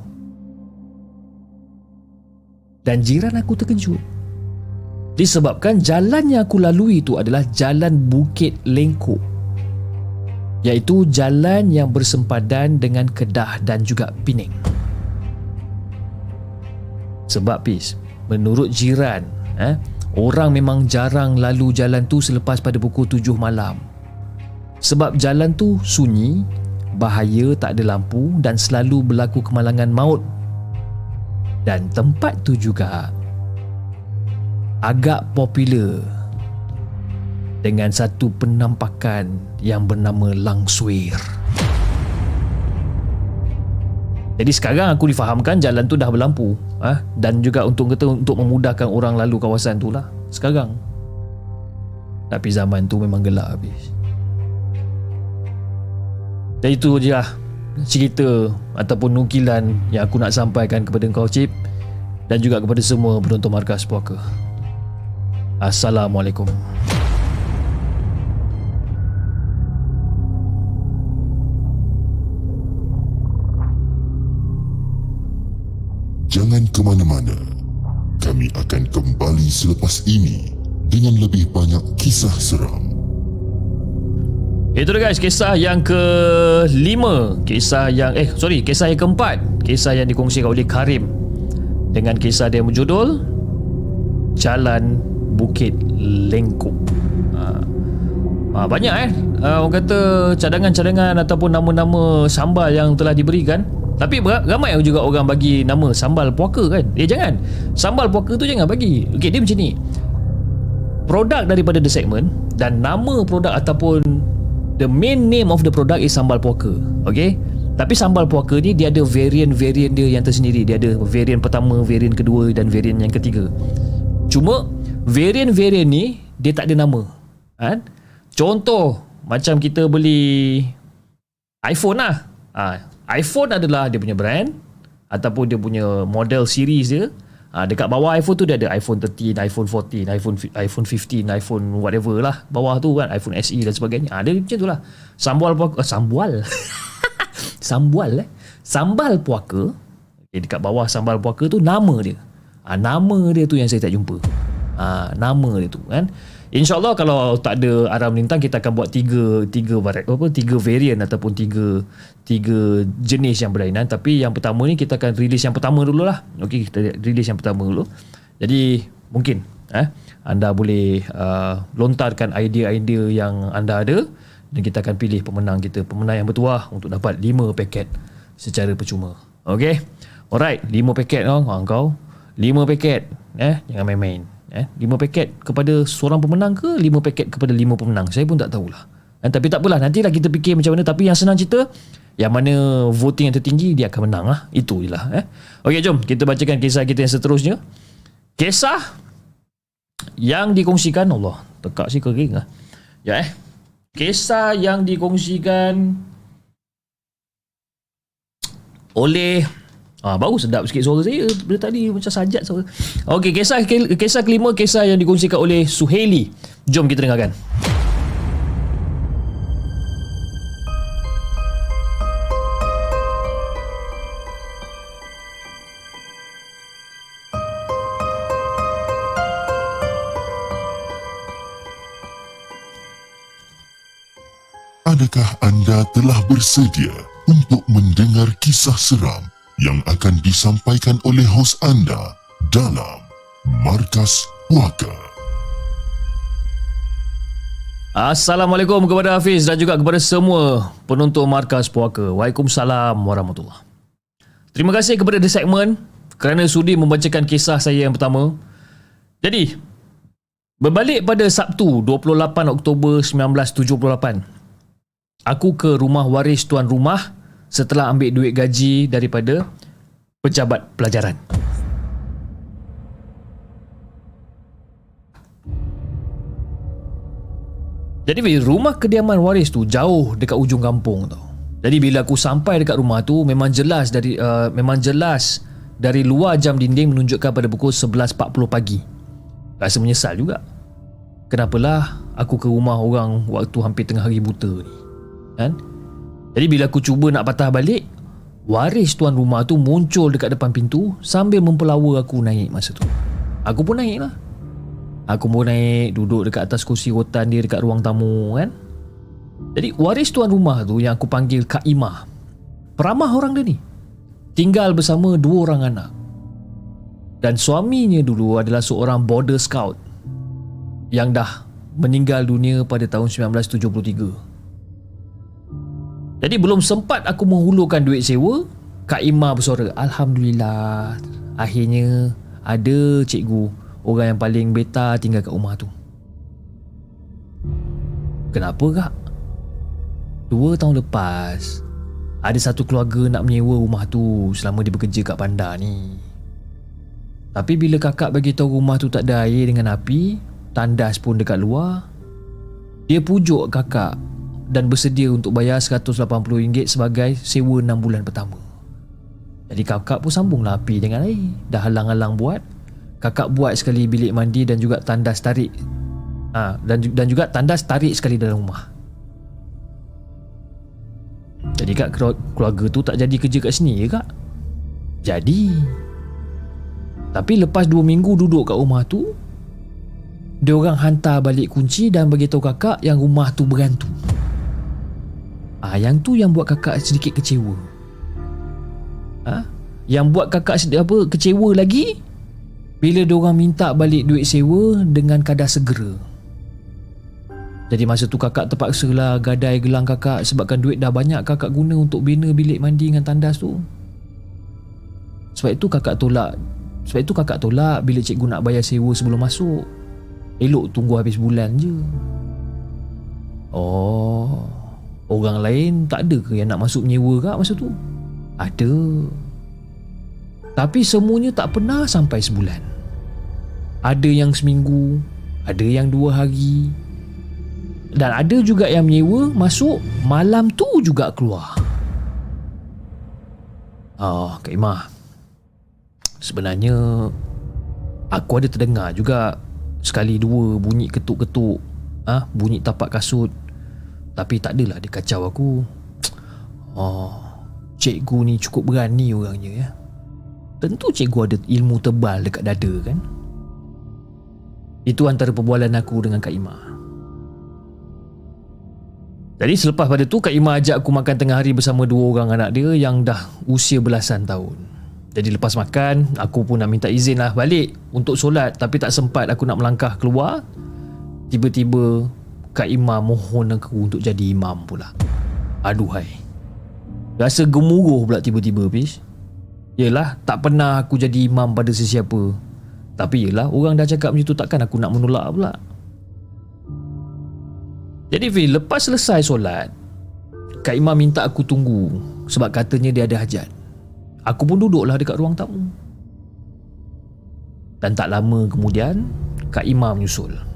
Dan jiran aku terkejut. Disebabkan jalan yang aku lalui itu adalah jalan Bukit Lengkok. Iaitu jalan yang bersempadan dengan Kedah dan juga Pening. Sebab Pis, menurut jiran eh, orang memang jarang lalu jalan tu selepas pada pukul 7 malam sebab jalan tu sunyi bahaya tak ada lampu dan selalu berlaku kemalangan maut dan tempat tu juga agak popular dengan satu penampakan yang bernama Langsuir. Jadi sekarang aku difahamkan jalan tu dah berlampu ah ha? dan juga untuk kata untuk memudahkan orang lalu kawasan tu lah sekarang. Tapi zaman tu memang gelap habis. Dan itu je lah cerita ataupun nukilan yang aku nak sampaikan kepada kau Cip dan juga kepada semua penonton Markas Puaka. Assalamualaikum. Jangan ke mana-mana. Kami akan kembali selepas ini dengan lebih banyak kisah seram. Itu dia guys, kisah yang ke-5. Kisah yang, eh sorry, kisah yang keempat. Kisah yang dikongsikan oleh Karim. Dengan kisah dia berjudul Jalan Bukit Lengkuk. Ha. Ha, banyak eh. Ha, orang kata cadangan-cadangan ataupun nama-nama sambal yang telah diberikan. Tapi ramai juga orang bagi nama sambal puaka kan. Eh jangan. Sambal puaka tu jangan bagi. Okay dia macam ni. Produk daripada the segment Dan nama produk ataupun The main name of the product is sambal puaka. Okay tapi sambal puaka ni dia ada variant-variant dia yang tersendiri. Dia ada variant pertama, variant kedua dan variant yang ketiga. Cuma variant-variant ni dia tak ada nama. Kan? Contoh macam kita beli iPhone lah. Ha, iPhone adalah dia punya brand ataupun dia punya model series dia. Ha, dekat bawah iPhone tu dia ada iPhone 13, iPhone 14, iPhone iPhone 15, iPhone whatever lah. Bawah tu kan iPhone SE dan sebagainya. Ha, dia macam tu lah. Sambal puaka. Uh, sambal. sambal eh. Sambal puaka. Okay, dekat bawah sambal puaka tu nama dia. Ha, nama dia tu yang saya tak jumpa. Ha, nama dia tu kan. InsyaAllah kalau tak ada arah melintang kita akan buat tiga tiga variant apa tiga variant ataupun tiga tiga jenis yang berlainan tapi yang pertama ni kita akan release yang pertama dulu lah okey kita release yang pertama dulu jadi mungkin eh anda boleh uh, lontarkan idea-idea yang anda ada dan kita akan pilih pemenang kita pemenang yang bertuah untuk dapat 5 paket secara percuma. Okay? Alright, 5 paket kau, ha, kau. 5 paket. Eh, jangan main-main. Eh, 5 paket kepada seorang pemenang ke 5 paket kepada 5 pemenang? Saya pun tak tahulah. Eh, tapi tak apalah, nantilah kita fikir macam mana. Tapi yang senang cerita, yang mana voting yang tertinggi dia akan menang lah. Itu je lah. Eh. Okay, jom kita bacakan kisah kita yang seterusnya. Kisah yang dikongsikan Allah tekak si kering lah. Ya eh. Kisah yang dikongsikan oleh ah baru sedap sikit suara saya dari tadi macam sajat suara. Okey, kisah kisah kelima kisah yang dikongsikan oleh Suheli. Jom kita dengarkan. Adakah anda telah bersedia untuk mendengar kisah seram yang akan disampaikan oleh hos anda dalam Markas Puaka? Assalamualaikum kepada Hafiz dan juga kepada semua penonton Markas Puaka. Waalaikumsalam warahmatullahi Terima kasih kepada The Segment kerana sudi membacakan kisah saya yang pertama. Jadi, berbalik pada Sabtu 28 Oktober 1978, aku ke rumah waris tuan rumah setelah ambil duit gaji daripada pejabat pelajaran. Jadi rumah kediaman waris tu jauh dekat ujung kampung tau. Jadi bila aku sampai dekat rumah tu memang jelas dari uh, memang jelas dari luar jam dinding menunjukkan pada pukul 11.40 pagi. Rasa menyesal juga. Kenapalah aku ke rumah orang waktu hampir tengah hari buta ni kan jadi bila aku cuba nak patah balik waris tuan rumah tu muncul dekat depan pintu sambil mempelawa aku naik masa tu. Aku pun naik lah. Aku pun naik duduk dekat atas kursi rotan dia dekat ruang tamu kan? Jadi waris tuan rumah tu yang aku panggil Kak Imah peramah orang dia ni. Tinggal bersama dua orang anak. Dan suaminya dulu adalah seorang border scout yang dah meninggal dunia pada tahun 1973 jadi belum sempat aku menghulurkan duit sewa, Kak Ima bersuara, Alhamdulillah, akhirnya ada cikgu, orang yang paling beta tinggal kat rumah tu. Kenapa kak? Dua tahun lepas, ada satu keluarga nak menyewa rumah tu selama dia bekerja kat bandar ni. Tapi bila kakak bagi tahu rumah tu tak ada air dengan api, tandas pun dekat luar, dia pujuk kakak dan bersedia untuk bayar RM180 sebagai sewa 6 bulan pertama. Jadi kakak pun sambunglah api dengan air. Dah halang-halang buat. Kakak buat sekali bilik mandi dan juga tandas tarik. Ha, dan, dan juga tandas tarik sekali dalam rumah. Jadi kak keluarga tu tak jadi kerja kat sini ya kak? Jadi. Tapi lepas 2 minggu duduk kat rumah tu, dia orang hantar balik kunci dan beritahu kakak yang rumah tu berhantu. Ah, yang tu yang buat kakak sedikit kecewa. Ah, yang buat kakak sedikit apa kecewa lagi bila dia orang minta balik duit sewa dengan kadar segera. Jadi masa tu kakak terpaksa lah gadai gelang kakak sebabkan duit dah banyak kakak guna untuk bina bilik mandi dengan tandas tu. Sebab itu kakak tolak sebab itu kakak tolak bila cikgu nak bayar sewa sebelum masuk. Elok tunggu habis bulan je. Oh. Orang lain tak ada ke yang nak masuk menyewa kak masa tu? Ada. Tapi semuanya tak pernah sampai sebulan. Ada yang seminggu, ada yang dua hari. Dan ada juga yang menyewa masuk malam tu juga keluar. Ah, Kak Imah. Sebenarnya aku ada terdengar juga sekali dua bunyi ketuk-ketuk, ah, bunyi tapak kasut tapi tak adalah dia kacau aku. Oh Cikgu ni cukup berani orangnya ya. Tentu cikgu ada ilmu tebal dekat dada kan? Itu antara perbualan aku dengan Kak Ima. Jadi selepas pada tu Kak Ima ajak aku makan tengah hari bersama dua orang anak dia Yang dah usia belasan tahun. Jadi lepas makan Aku pun nak minta izin lah balik Untuk solat. Tapi tak sempat aku nak melangkah keluar. Tiba-tiba Kak Imam mohon aku untuk jadi imam pula. Aduhai. Rasa gemuruh pula tiba-tiba Fiz Yelah tak pernah aku jadi imam pada sesiapa. Tapi yelah orang dah cakap macam tu takkan aku nak menolak pula. Jadi Fiz lepas selesai solat Kak Imam minta aku tunggu Sebab katanya dia ada hajat. Aku pun duduklah dekat ruang tamu. Dan tak lama kemudian Kak Imam menyusul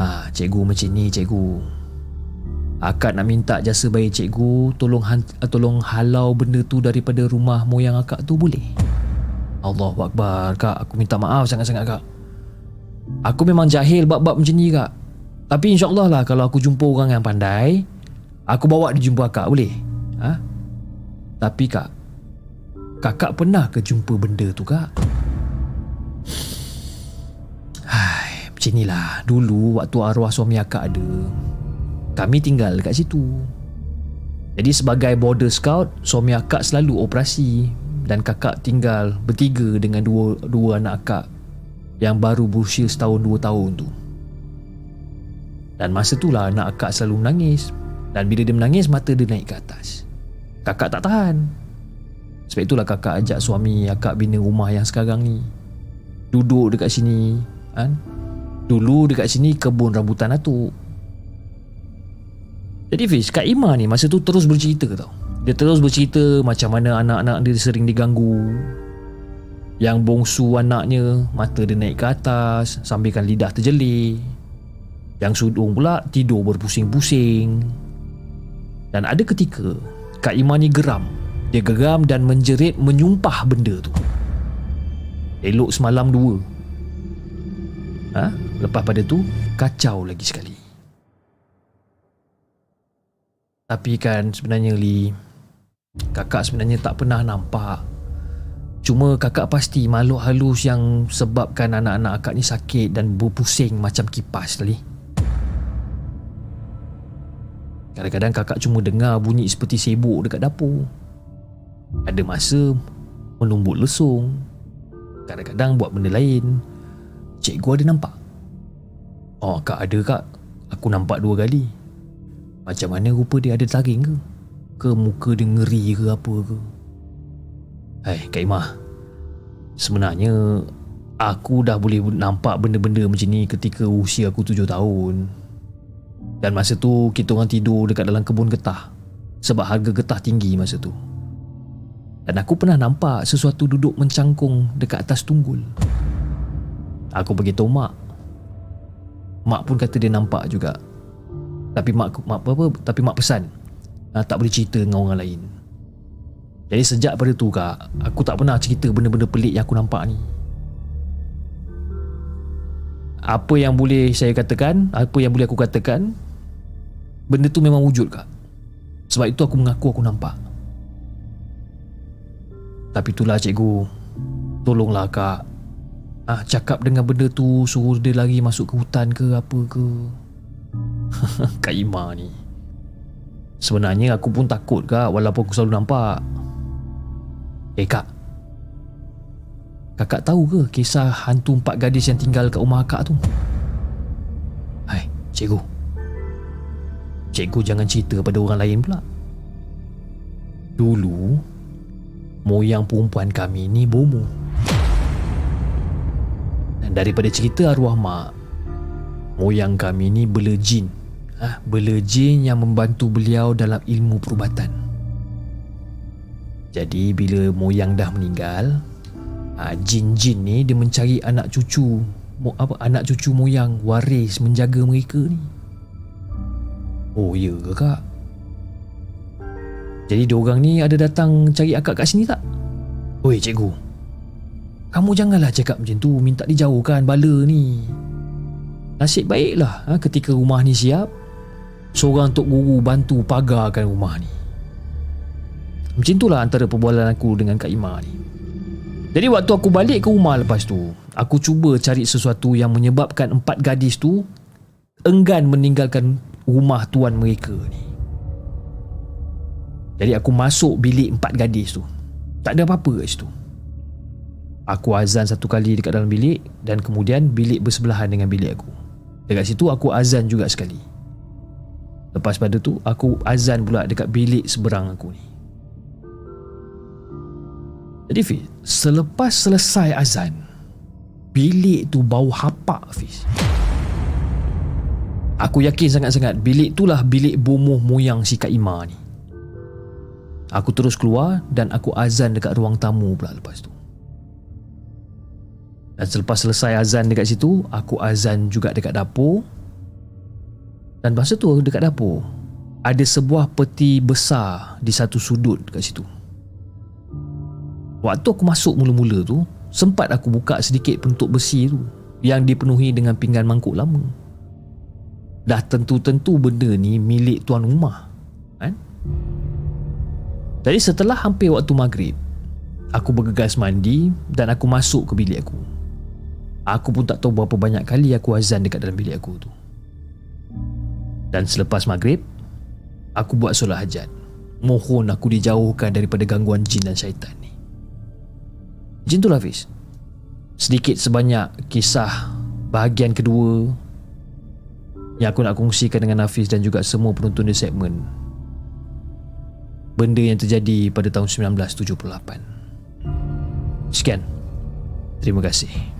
Ah, cikgu macam ni cikgu Akak nak minta jasa bayi cikgu Tolong han- tolong halau benda tu daripada rumah moyang akak tu boleh? Allah Akbar kak Aku minta maaf sangat-sangat kak Aku memang jahil bab-bab macam ni kak Tapi insyaAllah lah Kalau aku jumpa orang yang pandai Aku bawa dia jumpa akak boleh? Ha? Tapi kak Kakak pernah ke jumpa benda tu kak? Macam inilah Dulu waktu arwah suami akak ada Kami tinggal dekat situ. Jadi sebagai border scout Suami akak selalu operasi Dan kakak tinggal bertiga dengan dua dua anak akak Yang baru berusia setahun dua tahun tu. Dan masa tu lah anak akak selalu menangis. Dan bila dia menangis mata dia naik ke atas. Kakak tak tahan. Sebab itulah kakak ajak suami akak bina rumah yang sekarang ni. Duduk dekat sini kan? Dulu dekat sini kebun rambutan atuk Jadi Fiz, Kak Ima ni masa tu terus bercerita tau. Dia terus bercerita macam mana anak-anak dia sering diganggu. Yang bongsu anaknya mata dia naik ke atas Sambilkan lidah terjelir. Yang sudung pula tidur berpusing-pusing. Dan ada ketika Kak Ima ni geram. Dia geram dan menjerit menyumpah benda tu. Elok semalam dua. Ha? Lepas pada tu Kacau lagi sekali Tapi kan sebenarnya Lee Kakak sebenarnya tak pernah nampak Cuma kakak pasti makhluk halus yang sebabkan anak-anak akak ni sakit dan berpusing macam kipas tadi. Kadang-kadang kakak cuma dengar bunyi seperti sibuk dekat dapur. Ada masa menumbuk lesung. Kadang-kadang buat benda lain. Cikgu ada nampak? Oh kak ada kak. Aku nampak dua kali. Macam mana rupa dia ada taring ke? Ke muka dia ngeri ke apa ke? Hai Kak Imah Sebenarnya Aku dah boleh nampak benda-benda macam ni ketika usia aku tujuh tahun Dan masa tu kita orang tidur dekat dalam kebun getah Sebab harga getah tinggi masa tu Dan aku pernah nampak sesuatu duduk mencangkung dekat atas tunggul Aku beritahu mak Mak pun kata dia nampak juga. Tapi mak, mak apa, apa Tapi mak pesan ah, Tak boleh cerita dengan orang lain. Jadi sejak pada tu kak Aku tak pernah cerita benda-benda pelik yang aku nampak ni. Apa yang boleh saya katakan Apa yang boleh aku katakan Benda tu memang wujud kak. Sebab itu aku mengaku aku nampak. Tapi itulah cikgu Tolonglah kak ah, Cakap dengan benda tu Suruh dia lari masuk ke hutan ke apa ke. Kak Ima ni. Sebenarnya aku pun takut kak Walaupun aku selalu nampak. Eh kak. Kakak tahu ke kisah hantu empat gadis yang tinggal kat rumah akak tu? Hai, cikgu. Cikgu jangan cerita pada orang lain pula. Dulu Moyang perempuan kami ni bomo Dan daripada cerita arwah mak Moyang kami ni bela jin ha, Bela jin yang membantu beliau dalam ilmu perubatan jadi bila moyang dah meninggal, ha, jin-jin ni dia mencari anak cucu, apa anak cucu moyang waris menjaga mereka ni. Oh ya ke kak? Jadi diorang ni ada datang cari akak kat sini tak? Oi cikgu. Kamu janganlah cakap macam tu, minta dijauhkan bala ni. Nasib baiklah ha, ketika rumah ni siap, seorang tok guru bantu pagarkan rumah ni. Macam itulah antara perbualan aku dengan Kak Ima ni. Jadi waktu aku balik ke rumah lepas tu, aku cuba cari sesuatu yang menyebabkan empat gadis tu enggan meninggalkan rumah tuan mereka ni. Jadi aku masuk bilik empat gadis tu. Tak ada apa-apa kat situ. Aku azan satu kali dekat dalam bilik dan kemudian bilik bersebelahan dengan bilik aku. Dekat situ aku azan juga sekali. Lepas pada tu aku azan pula dekat bilik seberang aku ni. Jadi Fiz Selepas selesai azan Bilik tu bau hapak Fiz Aku yakin sangat-sangat bilik itulah bilik bomoh moyang si Kak Ima ni. Aku terus keluar dan aku azan dekat ruang tamu pula lepas tu. Dan selepas selesai azan dekat situ, aku azan juga dekat dapur. Dan masa tu dekat dapur, ada sebuah peti besar di satu sudut dekat situ. Waktu aku masuk mula-mula tu, sempat aku buka sedikit bentuk besi tu yang dipenuhi dengan pinggan mangkuk lama dah tentu-tentu benda ni milik tuan rumah kan jadi setelah hampir waktu maghrib aku bergegas mandi dan aku masuk ke bilik aku aku pun tak tahu berapa banyak kali aku azan dekat dalam bilik aku tu. Dan selepas maghrib aku buat solat hajat. Mohon aku dijauhkan daripada gangguan jin dan syaitan ni. Jin tu Hafiz. Sedikit sebanyak kisah bahagian kedua yang aku nak kongsikan dengan Hafiz dan juga semua penonton di segmen. Benda yang terjadi pada tahun 1978 sekian. Terima kasih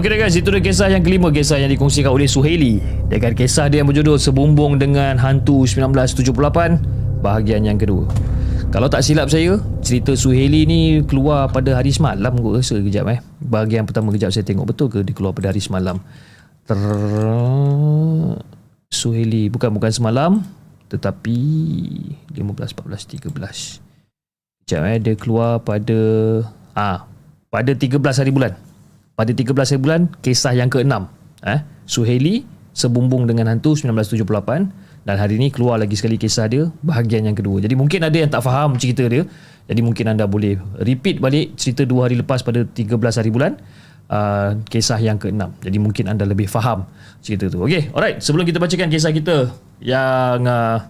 Okey guys, itu dia kisah yang kelima Kisah yang dikongsikan oleh Suhaili. Dengan kisah dia yang berjudul Sebumbung dengan Hantu 1978 Bahagian yang kedua. Kalau tak silap saya Cerita Suhaili ni keluar pada hari semalam Aku rasa kejap eh. Bahagian pertama kejap saya tengok Betul ke dia keluar pada hari semalam? Ter... Suhaili Bukan bukan semalam Tetapi 15, 14, 13 Kejap eh Dia keluar pada Ah, Pada 13 hari bulan pada 13 hari bulan kisah yang ke-6 eh Suheli sebumbung dengan hantu 1978 dan hari ini keluar lagi sekali kisah dia bahagian yang kedua. Jadi mungkin ada yang tak faham cerita dia jadi mungkin anda boleh repeat balik cerita dua hari lepas pada 13 hari bulan uh, kisah yang ke-6 jadi mungkin anda lebih faham cerita tu. Ok alright. Sebelum kita bacakan kisah kita yang uh,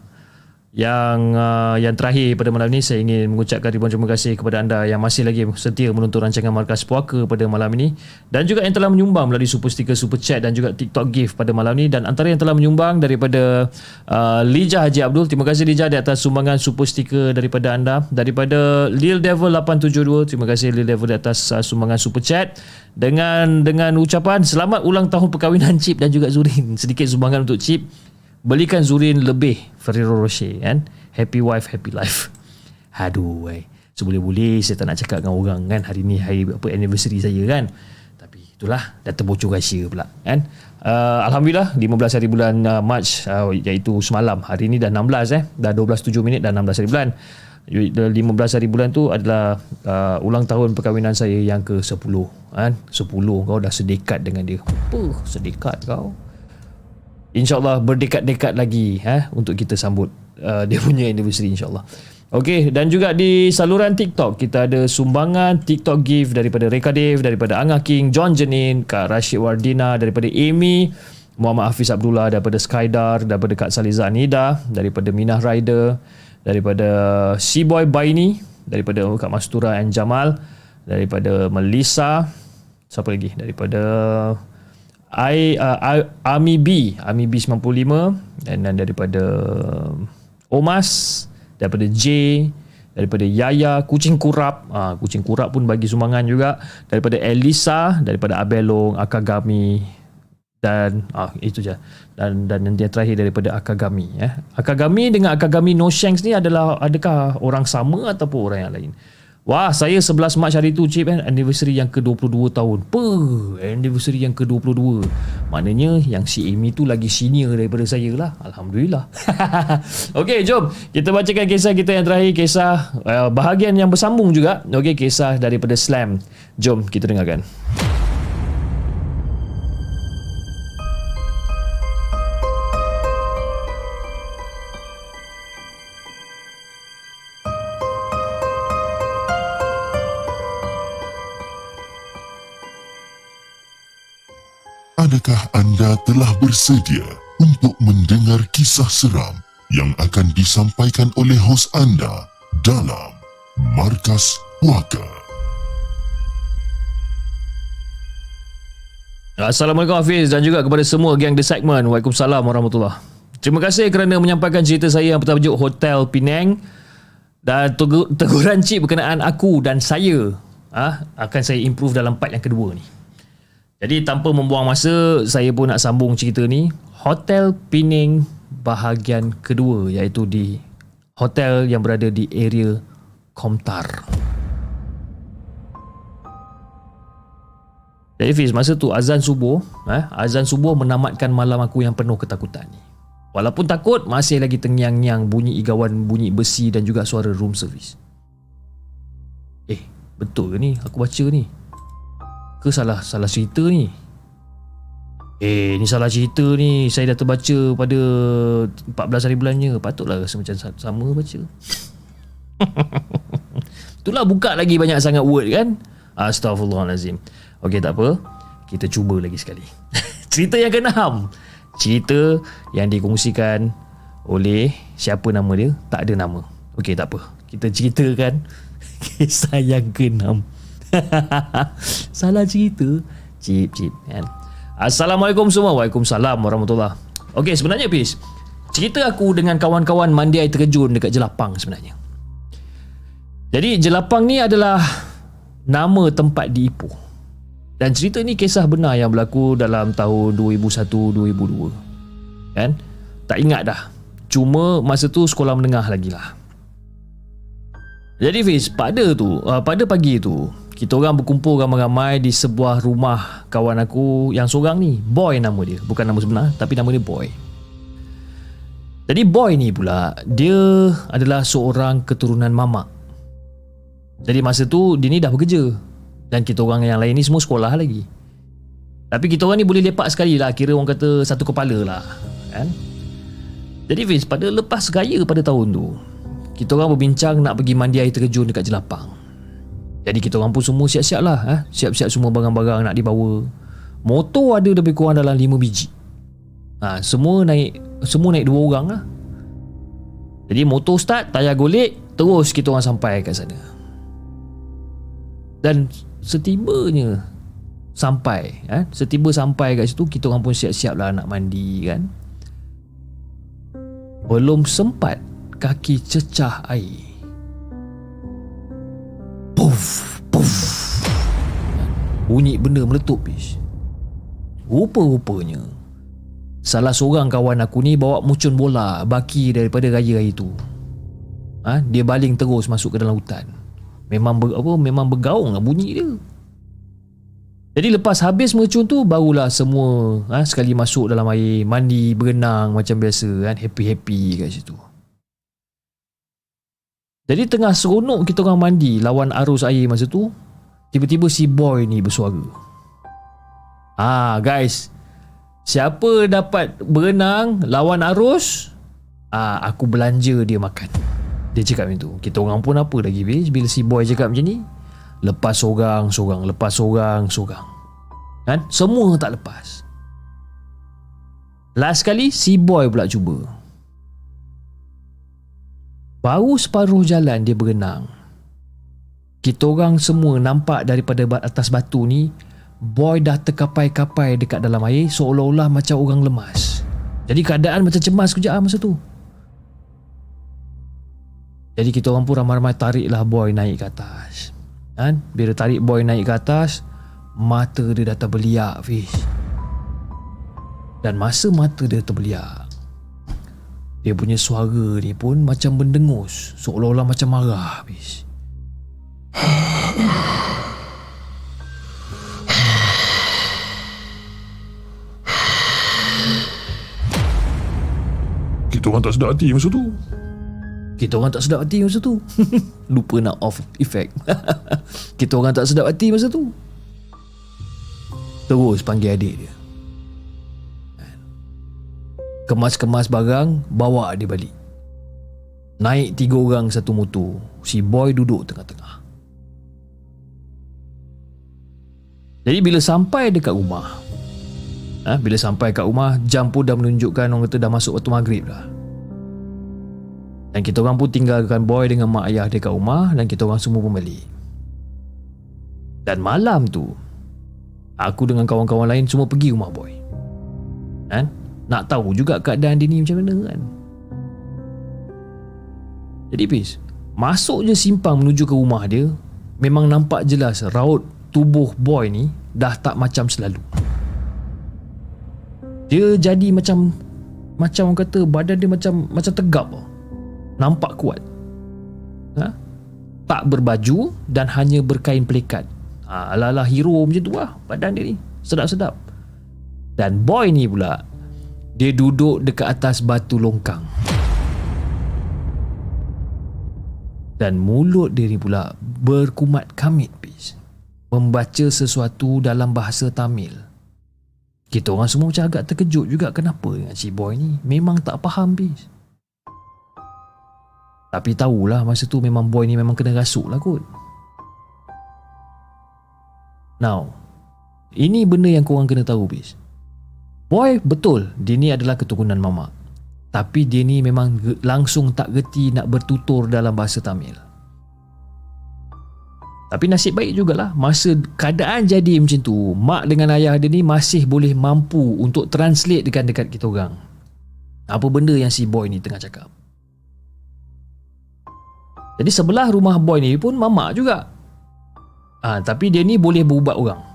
yang uh, yang terakhir pada malam ini saya ingin mengucapkan ribuan terima kasih kepada anda yang masih lagi setia menonton rancangan Markas Puaka pada malam ini. Dan juga yang telah menyumbang melalui super sticker super chat dan juga TikTok gift pada malam ini. Dan antara yang telah menyumbang daripada uh, Lijah Haji Abdul. Terima kasih Lijah di atas sumbangan super sticker daripada anda. Daripada Lil Devil 872 terima kasih Lil Devil di atas uh, sumbangan super chat. Dengan dengan ucapan selamat ulang tahun perkahwinan Chip dan juga Zurin. Sedikit sumbangan untuk Chip belikan Zurin lebih Ferrero Rocher kan? Happy wife happy life. Aduh wey. seboleh-boleh saya tak nak cakap dengan orang kan? Hari ni hari apa anniversary saya kan? Tapi itulah dah terbocor rahsia pula kan? Uh, Alhamdulillah 15 hari bulan uh, March uh, iaitu semalam. Hari ni dah 16 eh? Dah 12.7 minit dah 16 hari bulan. 15 hari bulan tu adalah uh, ulang tahun perkahwinan saya yang ke 10 kan? 10 kau dah sedekat dengan dia. Apa sedekat kau InsyaAllah berdekat-dekat lagi eh, untuk kita sambut uh, dia punya anniversary insyaAllah. Okey dan juga di saluran TikTok kita ada sumbangan TikTok gift daripada Reka Dave, daripada Angah King, John Jenin, Kak Rashid Wardina, daripada Amy, Muhammad Hafiz Abdullah, daripada Skydar, daripada Kak Saliza Anida, daripada Minah Rider, daripada Seaboy Baini, daripada Kak Mastura and Jamal, daripada Melissa, siapa lagi? Daripada I uh, Ami B Ami B 95 dan, dan daripada Omas daripada J daripada Yaya kucing kurap uh, kucing kurap pun bagi sumbangan juga daripada Elisa daripada Abelong Akagami dan ah itu je dan dan yang terakhir daripada Akagami eh. Akagami dengan Akagami No Shanks ni adalah adakah orang sama ataupun orang yang lain Wah, saya 11 Mac hari tu cip kan anniversary yang ke-22 tahun. Pe, anniversary yang ke-22. Maknanya yang si Amy tu lagi senior daripada saya lah. Alhamdulillah. Okey, jom kita bacakan kisah kita yang terakhir, kisah uh, bahagian yang bersambung juga. Okey, kisah daripada Slam. Jom kita dengarkan. Adakah anda telah bersedia untuk mendengar kisah seram yang akan disampaikan oleh hos anda dalam Markas Puaka? Assalamualaikum Hafiz dan juga kepada semua geng The Segment. Waalaikumsalam warahmatullahi Terima kasih kerana menyampaikan cerita saya yang bertajuk Hotel Penang dan tegur- teguran cik berkenaan aku dan saya ah akan saya improve dalam part yang kedua ni. Jadi tanpa membuang masa, saya pun nak sambung cerita ni. Hotel Penang bahagian kedua iaitu di hotel yang berada di area Komtar. Jadi Fiz, masa tu azan subuh, eh, azan subuh menamatkan malam aku yang penuh ketakutan ni. Walaupun takut, masih lagi tengyang-nyang bunyi igawan bunyi besi dan juga suara room service. Eh, betul ke ni? Aku baca ni. Ke salah salah cerita ni? Eh, ni salah cerita ni. Saya dah terbaca pada 14 hari bulannya. Patutlah rasa macam sa- sama baca. Itulah buka lagi banyak sangat word kan? Astaghfirullahalazim. Okey tak apa. Kita cuba lagi sekali. cerita yang keenam. Cerita yang dikongsikan oleh siapa nama dia? Tak ada nama. Okey tak apa. Kita ceritakan kisah yang keenam. Salah cerita. Cip cip kan. Assalamualaikum semua. Waalaikumsalam warahmatullahi. Okey sebenarnya Pis. Cerita aku dengan kawan-kawan mandi air terjun dekat Jelapang sebenarnya. Jadi Jelapang ni adalah nama tempat di Ipoh. Dan cerita ni kisah benar yang berlaku dalam tahun 2001-2002. Kan? Tak ingat dah. Cuma masa tu sekolah menengah lagi lah. Jadi Fiz, pada tu, uh, pada pagi tu, kita orang berkumpul ramai-ramai di sebuah rumah kawan aku yang seorang ni. Boy nama dia. Bukan nama sebenar, tapi nama dia Boy. Jadi Boy ni pula, dia adalah seorang keturunan mamak. Jadi masa tu, dia ni dah bekerja. Dan kita orang yang lain ni semua sekolah lagi. Tapi kita orang ni boleh lepak sekali lah. Kira orang kata satu kepala lah. Kan? Jadi Fiz, pada lepas raya pada tahun tu, kita orang berbincang nak pergi mandi air terjun dekat Jelapang. Jadi kita orang pun semua siap-siap lah. Eh? Siap-siap semua barang-barang nak dibawa. Motor ada lebih kurang dalam 5 biji. Ha, semua naik semua naik dua orang lah. Jadi motor start, tayar golek, terus kita orang sampai kat sana. Dan setibanya sampai eh? setiba sampai kat situ kita orang pun siap-siap lah nak mandi kan belum sempat kaki cecah air puff puff bunyi benda meletup bis rupa-rupanya salah seorang kawan aku ni bawa mucun bola baki daripada raya itu. Ha? dia baling terus masuk ke dalam hutan. Memang ber, apa memang bergaung lah bunyi dia. Jadi lepas habis mercun tu barulah semua ha, sekali masuk dalam air mandi berenang macam biasa kan? Happy-happy kat situ jadi tengah seronok kita orang mandi lawan arus air masa tu tiba-tiba si boy ni bersuara. Ah guys. Siapa dapat berenang lawan arus? Ah aku belanja dia makan. Dia cakap macam tu. Kita orang pun apa lagi bis Bila si boy cakap macam ni Lepas seorang Seorang Lepas seorang Seorang. Kan? Semua tak lepas. Last kali Si boy pula cuba Baru separuh jalan dia berenang Kita orang semua nampak daripada atas batu ni Boy dah terkapai-kapai dekat dalam air Seolah-olah macam orang lemas Jadi keadaan macam cemas kejap lah masa tu jadi kita orang pun ramai-ramai tariklah boy naik ke atas. Kan? Bila tarik boy naik ke atas, mata dia dah terbeliak, Fish. Dan masa mata dia terbeliak, dia punya suara ni pun macam mendengus. Seolah-olah macam marah, Fish. Kita orang tak sedar hati masa tu. Kita orang tak sedap hati masa tu. Lupa nak off effect. kita orang tak sedap hati masa tu. Terus panggil adik dia. Kemas-kemas barang, bawa dia balik. Naik tiga orang satu motor. Si boy duduk tengah-tengah. Jadi bila sampai dekat rumah, ha, Bila sampai kat rumah Jam pun dah menunjukkan Orang kata dah masuk waktu maghrib dah Dan kita orang pun tinggalkan boy Dengan mak ayah dia kat rumah Dan kita orang semua pun balik Dan malam tu Aku dengan kawan-kawan lain Semua pergi rumah boy Kan Nak tahu juga keadaan dia ni macam mana kan? Jadi Pis Masuk je simpang menuju ke rumah dia Memang nampak jelas Raut tubuh boy ni Dah tak macam selalu. Dia jadi macam Macam orang kata Badan dia macam Macam tegap. Nampak kuat. Ha? Tak berbaju Dan hanya berkain pelikat. Ha, Ala-ala hero macam tu lah Badan dia ni. Sedap-sedap. Dan boy ni pula Dia duduk dekat atas batu longkang. Dan mulut dia ni pula berkumat kamit bis membaca sesuatu dalam bahasa Tamil. Kita orang semua macam agak terkejut juga kenapa dengan si boy ni? Memang tak faham bis tapi tahulah masa tu memang boy ni memang kena rasuk lah kot. Now ini benda yang korang kena tahu bis boy betul dia ni adalah keturunan mamak tapi dia ni memang langsung tak gerti nak bertutur dalam bahasa Tamil. Tapi nasib baik jugalah masa keadaan jadi macam tu, mak dengan ayah dia ni masih boleh mampu untuk translate dekat dekat kita orang. Apa benda yang si boy ni tengah cakap. Jadi sebelah rumah boy ni pun mamak juga. Ah, ha, tapi dia ni boleh berubat orang.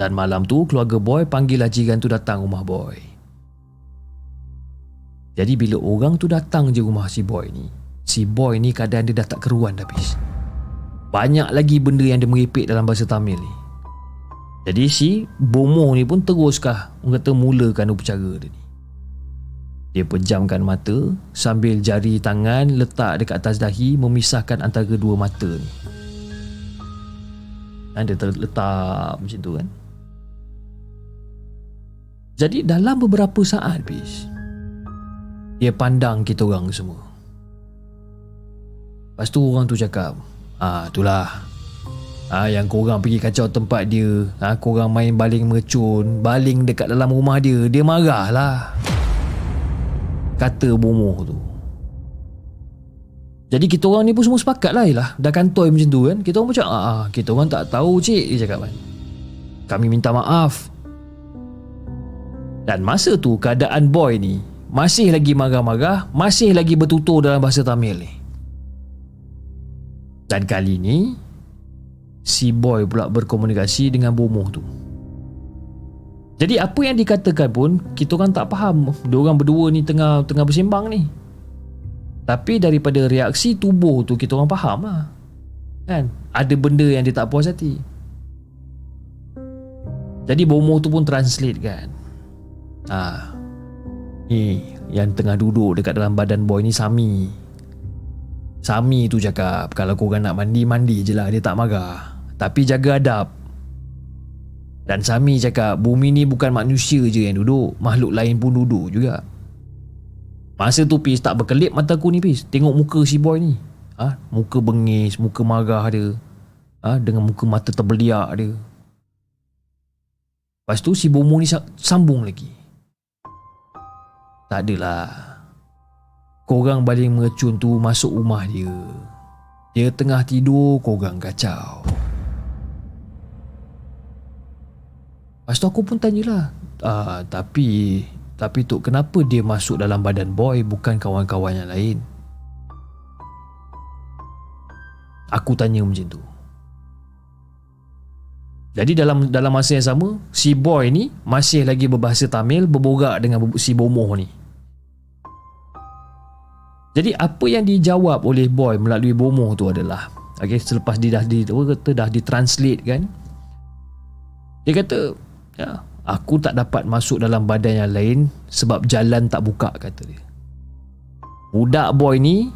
Dan malam tu keluarga boy panggil jiran tu datang rumah boy. Jadi bila orang tu datang je rumah si boy ni Si boy ni keadaan dia dah tak keruan dah habis Banyak lagi benda yang dia meripik dalam bahasa Tamil ni. Jadi si Bomo ni pun teruskah Orang kata mulakan upacara dia ni. Dia pejamkan mata Sambil jari tangan letak dekat atas dahi Memisahkan antara dua mata ni. Dan dia terletak macam tu kan jadi dalam beberapa saat bis dia pandang kita orang semua. Lepas tu orang tu cakap Ah, itulah. Ah, yang korang pergi kacau tempat dia. Ah, Korang main baling mercun Baling dekat dalam rumah dia. Dia marah lah Kata bomoh tu. Jadi kita orang ni pun semua sepakat lah Yalah, Dah kantoi macam tu kan. Kita orang macam ah, Kita orang tak tahu cik Dia cakap kan. Kami minta maaf Dan masa tu keadaan boy ni masih lagi marah-marah, masih lagi bertutur dalam bahasa Tamil ni. Dan kali ni, si boy pula berkomunikasi dengan bomoh tu. Jadi apa yang dikatakan pun, kita orang tak faham. Diorang berdua ni tengah tengah bersembang ni. Tapi daripada reaksi tubuh tu, kita orang faham lah. Kan? Ada benda yang dia tak puas hati. Jadi bomoh tu pun translate kan. Ah, Ni yang tengah duduk dekat dalam badan boy ni Sami. Sami tu cakap kalau korang nak mandi mandi je lah dia tak marah. Tapi jaga adab. Dan Sami cakap bumi ni bukan manusia je yang duduk, makhluk lain pun duduk juga. Masa tu Pis tak berkelip mata aku ni Pis. Tengok muka si boy ni. Ha? Muka bengis, muka marah dia. Ha? Dengan muka mata terbeliak dia. Lepas tu si bomo ni sambung lagi. Tak adalah. Korang baling mercun tu masuk rumah dia. Dia tengah tidur, korang kacau. Lepas tu aku pun tanyalah. Ah, tapi, tapi tu kenapa dia masuk dalam badan boy bukan kawan-kawan yang lain? Aku tanya macam tu. Jadi dalam dalam masa yang sama, si boy ni masih lagi berbahasa Tamil berborak dengan si bomoh ni. Jadi apa yang dijawab oleh boy melalui bomo tu adalah okay, selepas dia dah di kata dah ditranslate kan. Dia kata, ya, aku tak dapat masuk dalam badan yang lain sebab jalan tak buka kata dia. Budak boy ni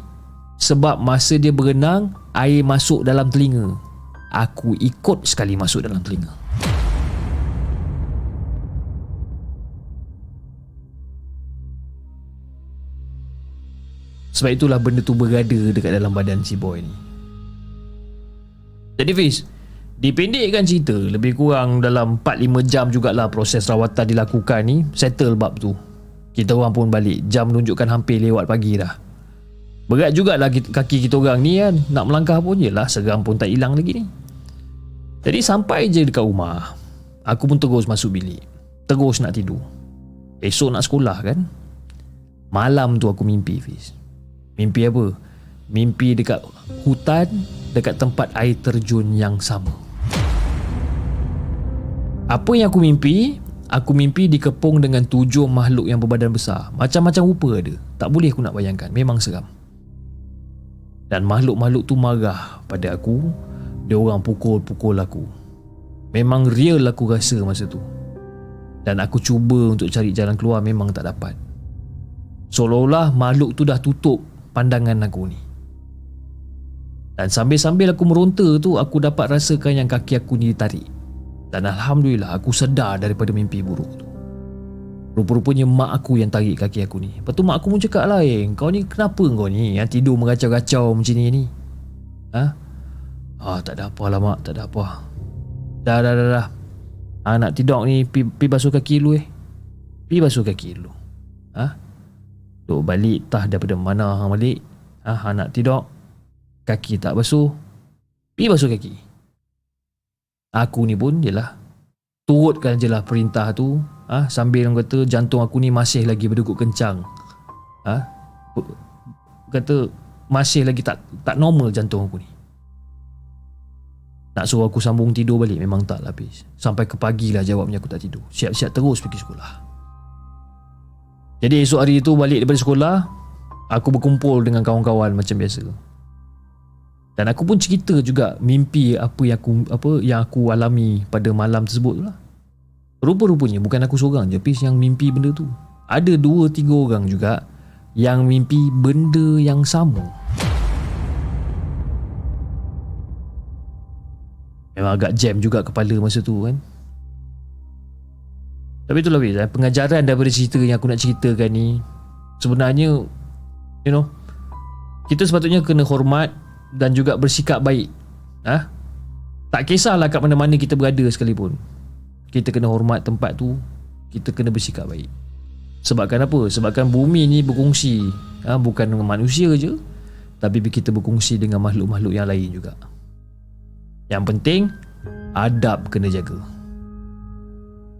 sebab masa dia berenang air masuk dalam telinga. Aku ikut sekali masuk dalam telinga. Sebab itulah benda tu berada dekat dalam badan si boy ni. Jadi Fiz, Dipendekkan cerita Lebih kurang dalam 4-5 jam jugalah Proses rawatan dilakukan ni Settle bab tu. Kita orang pun balik Jam menunjukkan hampir lewat pagi dah. Berat jugalah kaki kita orang ni kan Nak melangkah pun je lah Seram pun tak hilang lagi ni. Jadi sampai je dekat rumah Aku pun terus masuk bilik. Terus nak tidur. Esok nak sekolah kan? Malam tu aku mimpi Fiz Mimpi apa? Mimpi dekat hutan Dekat tempat air terjun yang sama. Apa yang aku mimpi? Aku mimpi dikepung dengan tujuh makhluk yang berbadan besar. Macam-macam rupa ada. Tak boleh aku nak bayangkan. Memang seram. Dan makhluk-makhluk tu marah pada aku. Dia orang pukul-pukul aku. Memang real aku rasa masa tu. Dan aku cuba untuk cari jalan keluar Memang tak dapat. Seolah-olah makhluk tu dah tutup pandangan aku ni. Dan sambil-sambil aku meronta tu Aku dapat rasakan yang kaki aku ni ditarik. Dan Alhamdulillah aku sedar daripada mimpi buruk tu. Rupa-rupanya mak aku yang tarik kaki aku ni. Lepas tu mak aku pun cakap Eh kau ni kenapa kau ni? Yang tidur mengacau-kacau macam ni ni. Ha? Ah tak ada apa lah mak Tak ada apa. Dah dah dah dah. Ah, Nak tidur ni pi, pi basuh kaki dulu eh. Pi basuh kaki dulu. Ha? Duk balik tah daripada mana hang balik? Ha, hang nak tidur Kaki tak basuh. Pi basuh kaki. Aku ni pun jelah Turutkan je lah perintah tu. Ha, Sambil orang kata jantung aku ni masih lagi berdegup kencang. Ha, Kata masih lagi tak tak normal jantung aku ni. Nak suruh aku sambung tidur balik memang tak lah habis Sampai ke pagi lah jawabnya aku tak tidur. Siap-siap terus pergi sekolah jadi esok hari tu balik daripada sekolah Aku berkumpul dengan kawan-kawan macam biasa. Dan aku pun cerita juga mimpi apa yang aku apa yang aku alami pada malam tersebut lah. Rupa-rupanya bukan aku seorang je Pis yang mimpi benda tu. Ada dua tiga orang juga Yang mimpi benda yang sama. Memang agak jam juga kepala masa tu kan tapi itulah Fiz eh, Pengajaran daripada cerita yang aku nak ceritakan ni Sebenarnya You know Kita sepatutnya kena hormat Dan juga bersikap baik ha? Tak kisahlah kat mana-mana kita berada sekalipun Kita kena hormat tempat tu Kita kena bersikap baik Sebabkan apa? Sebabkan bumi ni berkongsi ha? Bukan dengan manusia je Tapi kita berkongsi dengan makhluk-makhluk yang lain juga Yang penting Adab kena jaga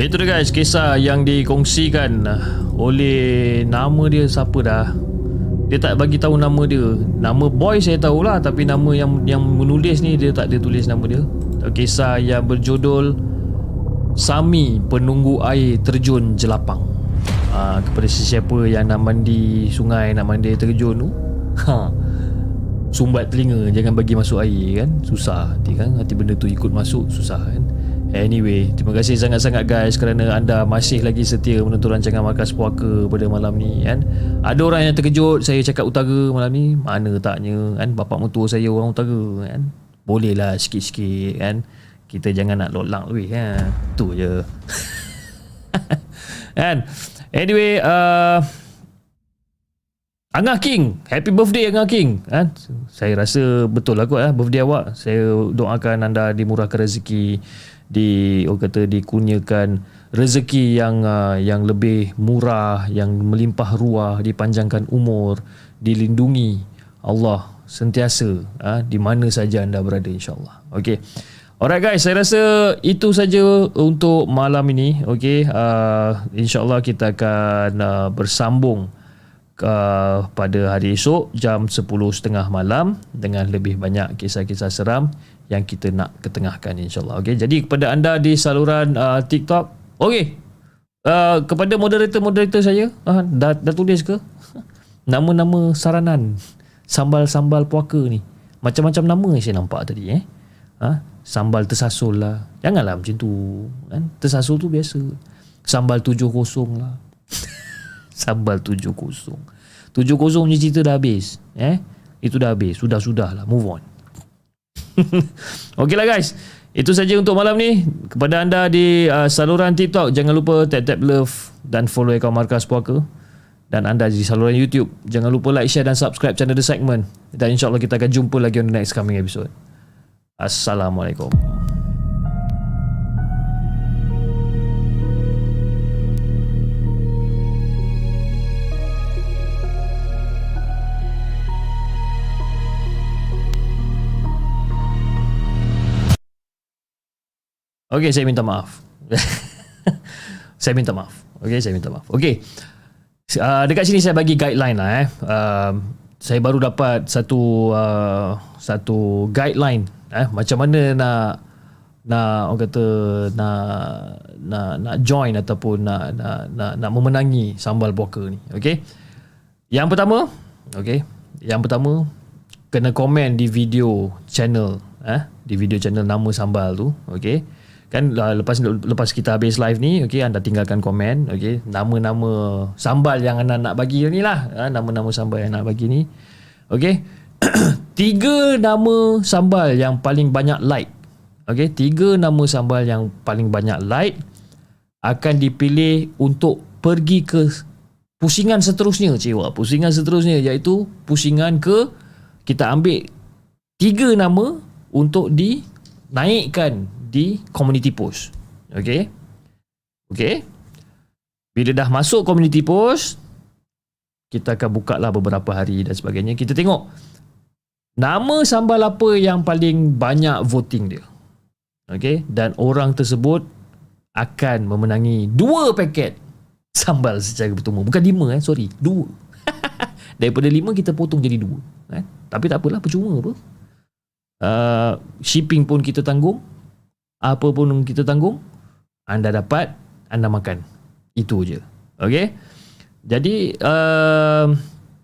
Itu dia guys kisah yang dikongsikan oleh nama dia siapa dah. Dia tak bagi tahu nama dia. Nama boy saya tahulah tapi nama yang yang menulis ni dia tak dia tulis nama dia. Kisah yang berjudul Sami penunggu air terjun jelapang. Ha, kepada sesiapa yang nak mandi sungai nak mandi terjun tu. Ha. Sumbat telinga jangan bagi masuk air kan. Susah nanti kan nanti benda tu ikut masuk susah kan. Anyway, terima kasih sangat-sangat guys kerana anda masih lagi setia menonton rancangan Markas Puaka pada malam ni kan. Ada orang yang terkejut saya cakap utara malam ni. Mana taknya kan bapak mertua saya orang utara kan. Boleh lah sikit-sikit kan. Kita jangan nak lolang lebih kan. Tu je. kan. Anyway, uh, Angah King Happy birthday Angah King kan? Saya rasa betul lah kot eh, Birthday awak Saya doakan anda dimurahkan rezeki di orang kata dikurniakan rezeki yang uh, yang lebih murah yang melimpah ruah dipanjangkan umur dilindungi Allah sentiasa uh, di mana saja anda berada insyaallah. Okey. Alright guys, saya rasa itu saja untuk malam ini. Okay, uh, insyaAllah kita akan uh, bersambung uh, pada hari esok jam 10.30 malam dengan lebih banyak kisah-kisah seram yang kita nak ketengahkan insyaAllah. Okay, jadi kepada anda di saluran uh, TikTok, okay, uh, kepada moderator-moderator saya, uh, dah, dah tulis ke? Nama-nama saranan sambal-sambal puaka ni. Macam-macam nama saya nampak tadi eh. ha? Sambal tersasul lah Janganlah macam tu kan? Tersasul tu biasa Sambal tujuh kosong lah Sambal tujuh kosong Tujuh kosong punya cerita dah habis eh? Itu dah habis Sudah-sudah lah Move on Okey lah guys. Itu saja untuk malam ni. Kepada anda di uh, saluran TikTok Jangan lupa tap-tap love Dan follow akaun Markas Puaka. Dan anda di saluran YouTube Jangan lupa like, share dan subscribe channel The Segment. Dan insyaAllah kita akan jumpa lagi on the next coming episode. Assalamualaikum Okey, saya minta maaf. saya minta maaf. Okey, saya minta maaf. Okey. Uh, dekat sini saya bagi guideline lah eh. Uh, saya baru dapat satu uh, satu guideline eh macam mana nak nak orang kata nak nak nak join ataupun nak nak nak, nak memenangi sambal puaka ni. Okey. Yang pertama, okey. Yang pertama kena komen di video channel eh di video channel nama sambal tu, okey kan lepas lepas kita habis live ni okey anda tinggalkan komen okey. Nama-nama sambal yang anda nak bagi ni lah ha, nama-nama sambal yang nak bagi ni. Okey. Tiga nama sambal yang paling banyak like. Okey tiga nama sambal yang paling banyak like akan dipilih untuk pergi ke pusingan seterusnya cewa. Pusingan seterusnya iaitu pusingan ke kita ambil tiga nama untuk dinaikkan di community post. Okay. Okay. Bila dah masuk community post, kita akan buka lah beberapa hari dan sebagainya. Kita tengok nama sambal apa yang paling banyak voting dia. Okay. Dan orang tersebut akan memenangi dua paket sambal secara bertemu. Bukan lima eh. Sorry. Dua. Daripada lima kita potong jadi dua. Eh? Tapi tak apalah. Percuma apa. Uh, shipping pun kita tanggung apa pun kita tanggung anda dapat anda makan. Itu je. Okey? Jadi uh,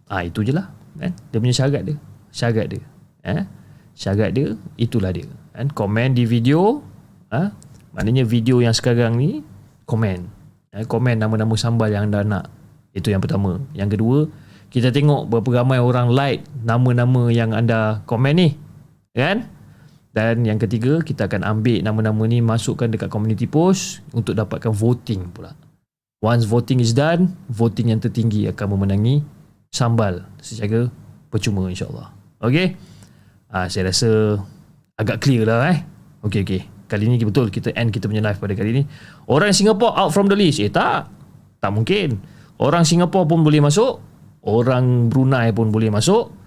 ah itu je lah kan? Dia punya syarat dia. Syarat dia. Eh? Syarat dia itulah dia kan? Komen di video ha? maknanya video yang sekarang ni komen. Eh, komen nama-nama sambal yang anda nak. Itu yang pertama. Yang kedua kita tengok berapa ramai orang like nama-nama yang anda komen ni kan dan yang ketiga, kita akan ambil nama-nama ni masukkan dekat community post untuk dapatkan voting pula. Once voting is done, voting yang tertinggi akan memenangi sambal secara percuma insyaAllah. Okay? Ha, saya rasa agak clear lah eh. Okay, okay. Kali ni betul kita end kita punya live pada kali ni. Orang Singapore out from the list. Eh tak. Tak mungkin. Orang Singapore pun boleh masuk. Orang Brunei pun boleh masuk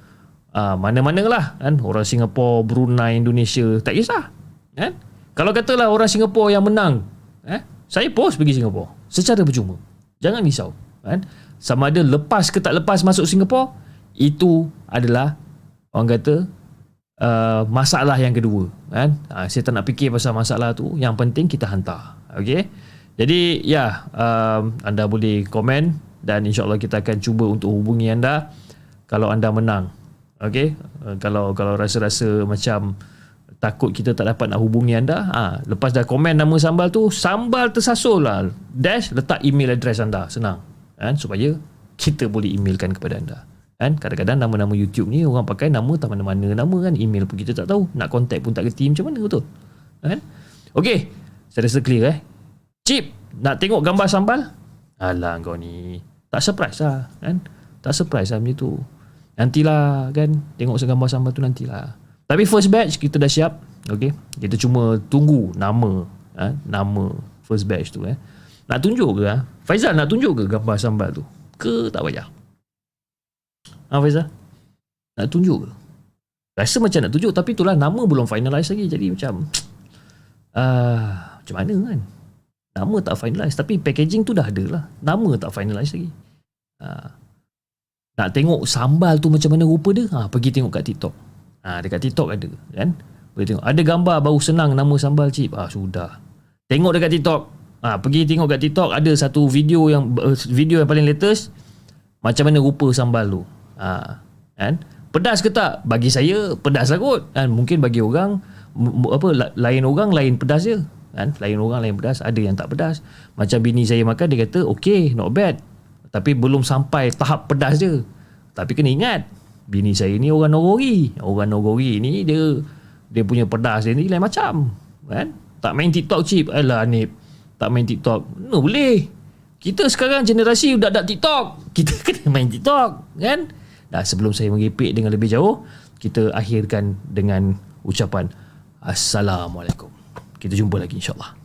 uh, mana-mana lah kan? Orang Singapura Brunei Indonesia tak kisah kan? Kalau katalah orang Singapura yang menang eh saya post pergi Singapura secara percuma jangan risau kan? Sama ada lepas ke tak lepas masuk Singapura itu adalah orang kata uh, masalah yang kedua kan? Uh, saya tak nak fikir pasal masalah tu yang penting kita hantar okey? Jadi ya um, anda boleh komen dan insyaallah kita akan cuba untuk hubungi anda. Kalau anda menang Okey, uh, kalau kalau rasa-rasa macam takut kita tak dapat nak hubungi anda, ha, lepas dah komen nama sambal tu, sambal tersasul lah. Dash letak email address anda, senang. Kan supaya kita boleh emailkan kepada anda. Kan kadang-kadang nama-nama YouTube ni orang pakai nama tak mana-mana nama kan, email pun kita tak tahu, nak contact pun tak kerti macam mana betul. Kan? Okey, saya rasa clear eh. Chip, nak tengok gambar sambal? Alah kau ni. Tak surprise lah kan? Tak surprise lah macam tu. Nantilah kan? Tengok segambar sambal tu nantilah. Tapi first batch kita dah siap Okay Kita cuma tunggu nama ha? Nama first batch tu eh. Nak tunjuk ke ha? Faizal nak tunjuk ke gambar sambal tu? Ke tak payah? Ha Faizal? Nak tunjuk ke? Rasa macam nak tunjuk Tapi itulah nama belum finalize lagi. Jadi macam uh, Macam mana kan? Nama tak finalize Tapi packaging tu dah ada lah. Nama tak finalize lagi. Uh, nak tengok sambal tu macam mana rupa dia? Ha, pergi tengok kat TikTok. Ha, dekat TikTok ada kan? Boleh tengok. Ada gambar baru senang nama sambal chip ah ha, sudah. Tengok dekat TikTok. Ha, pergi tengok kat TikTok ada satu video yang uh, video yang paling latest macam mana rupa sambal tu. Ha, kan? Pedas ke tak? Bagi saya pedas lah kot kan? Mungkin bagi orang apa la- lain orang lain pedas je kan? Lain orang lain pedas ada yang tak pedas. Macam bini saya makan dia kata okay not bad tapi belum sampai tahap pedas je. Tapi kena ingat bini saya ni orang Nogori. Orang Nogori ni dia dia punya pedas dia ni lain macam kan? Tak main TikTok chip alah Anip tak main TikTok. No boleh. Kita sekarang generasi budak-budak TikTok. Kita kena main TikTok kan? Dah sebelum saya mengipik dengan lebih jauh kita akhirkan dengan ucapan Assalamualaikum. Kita jumpa lagi insyaAllah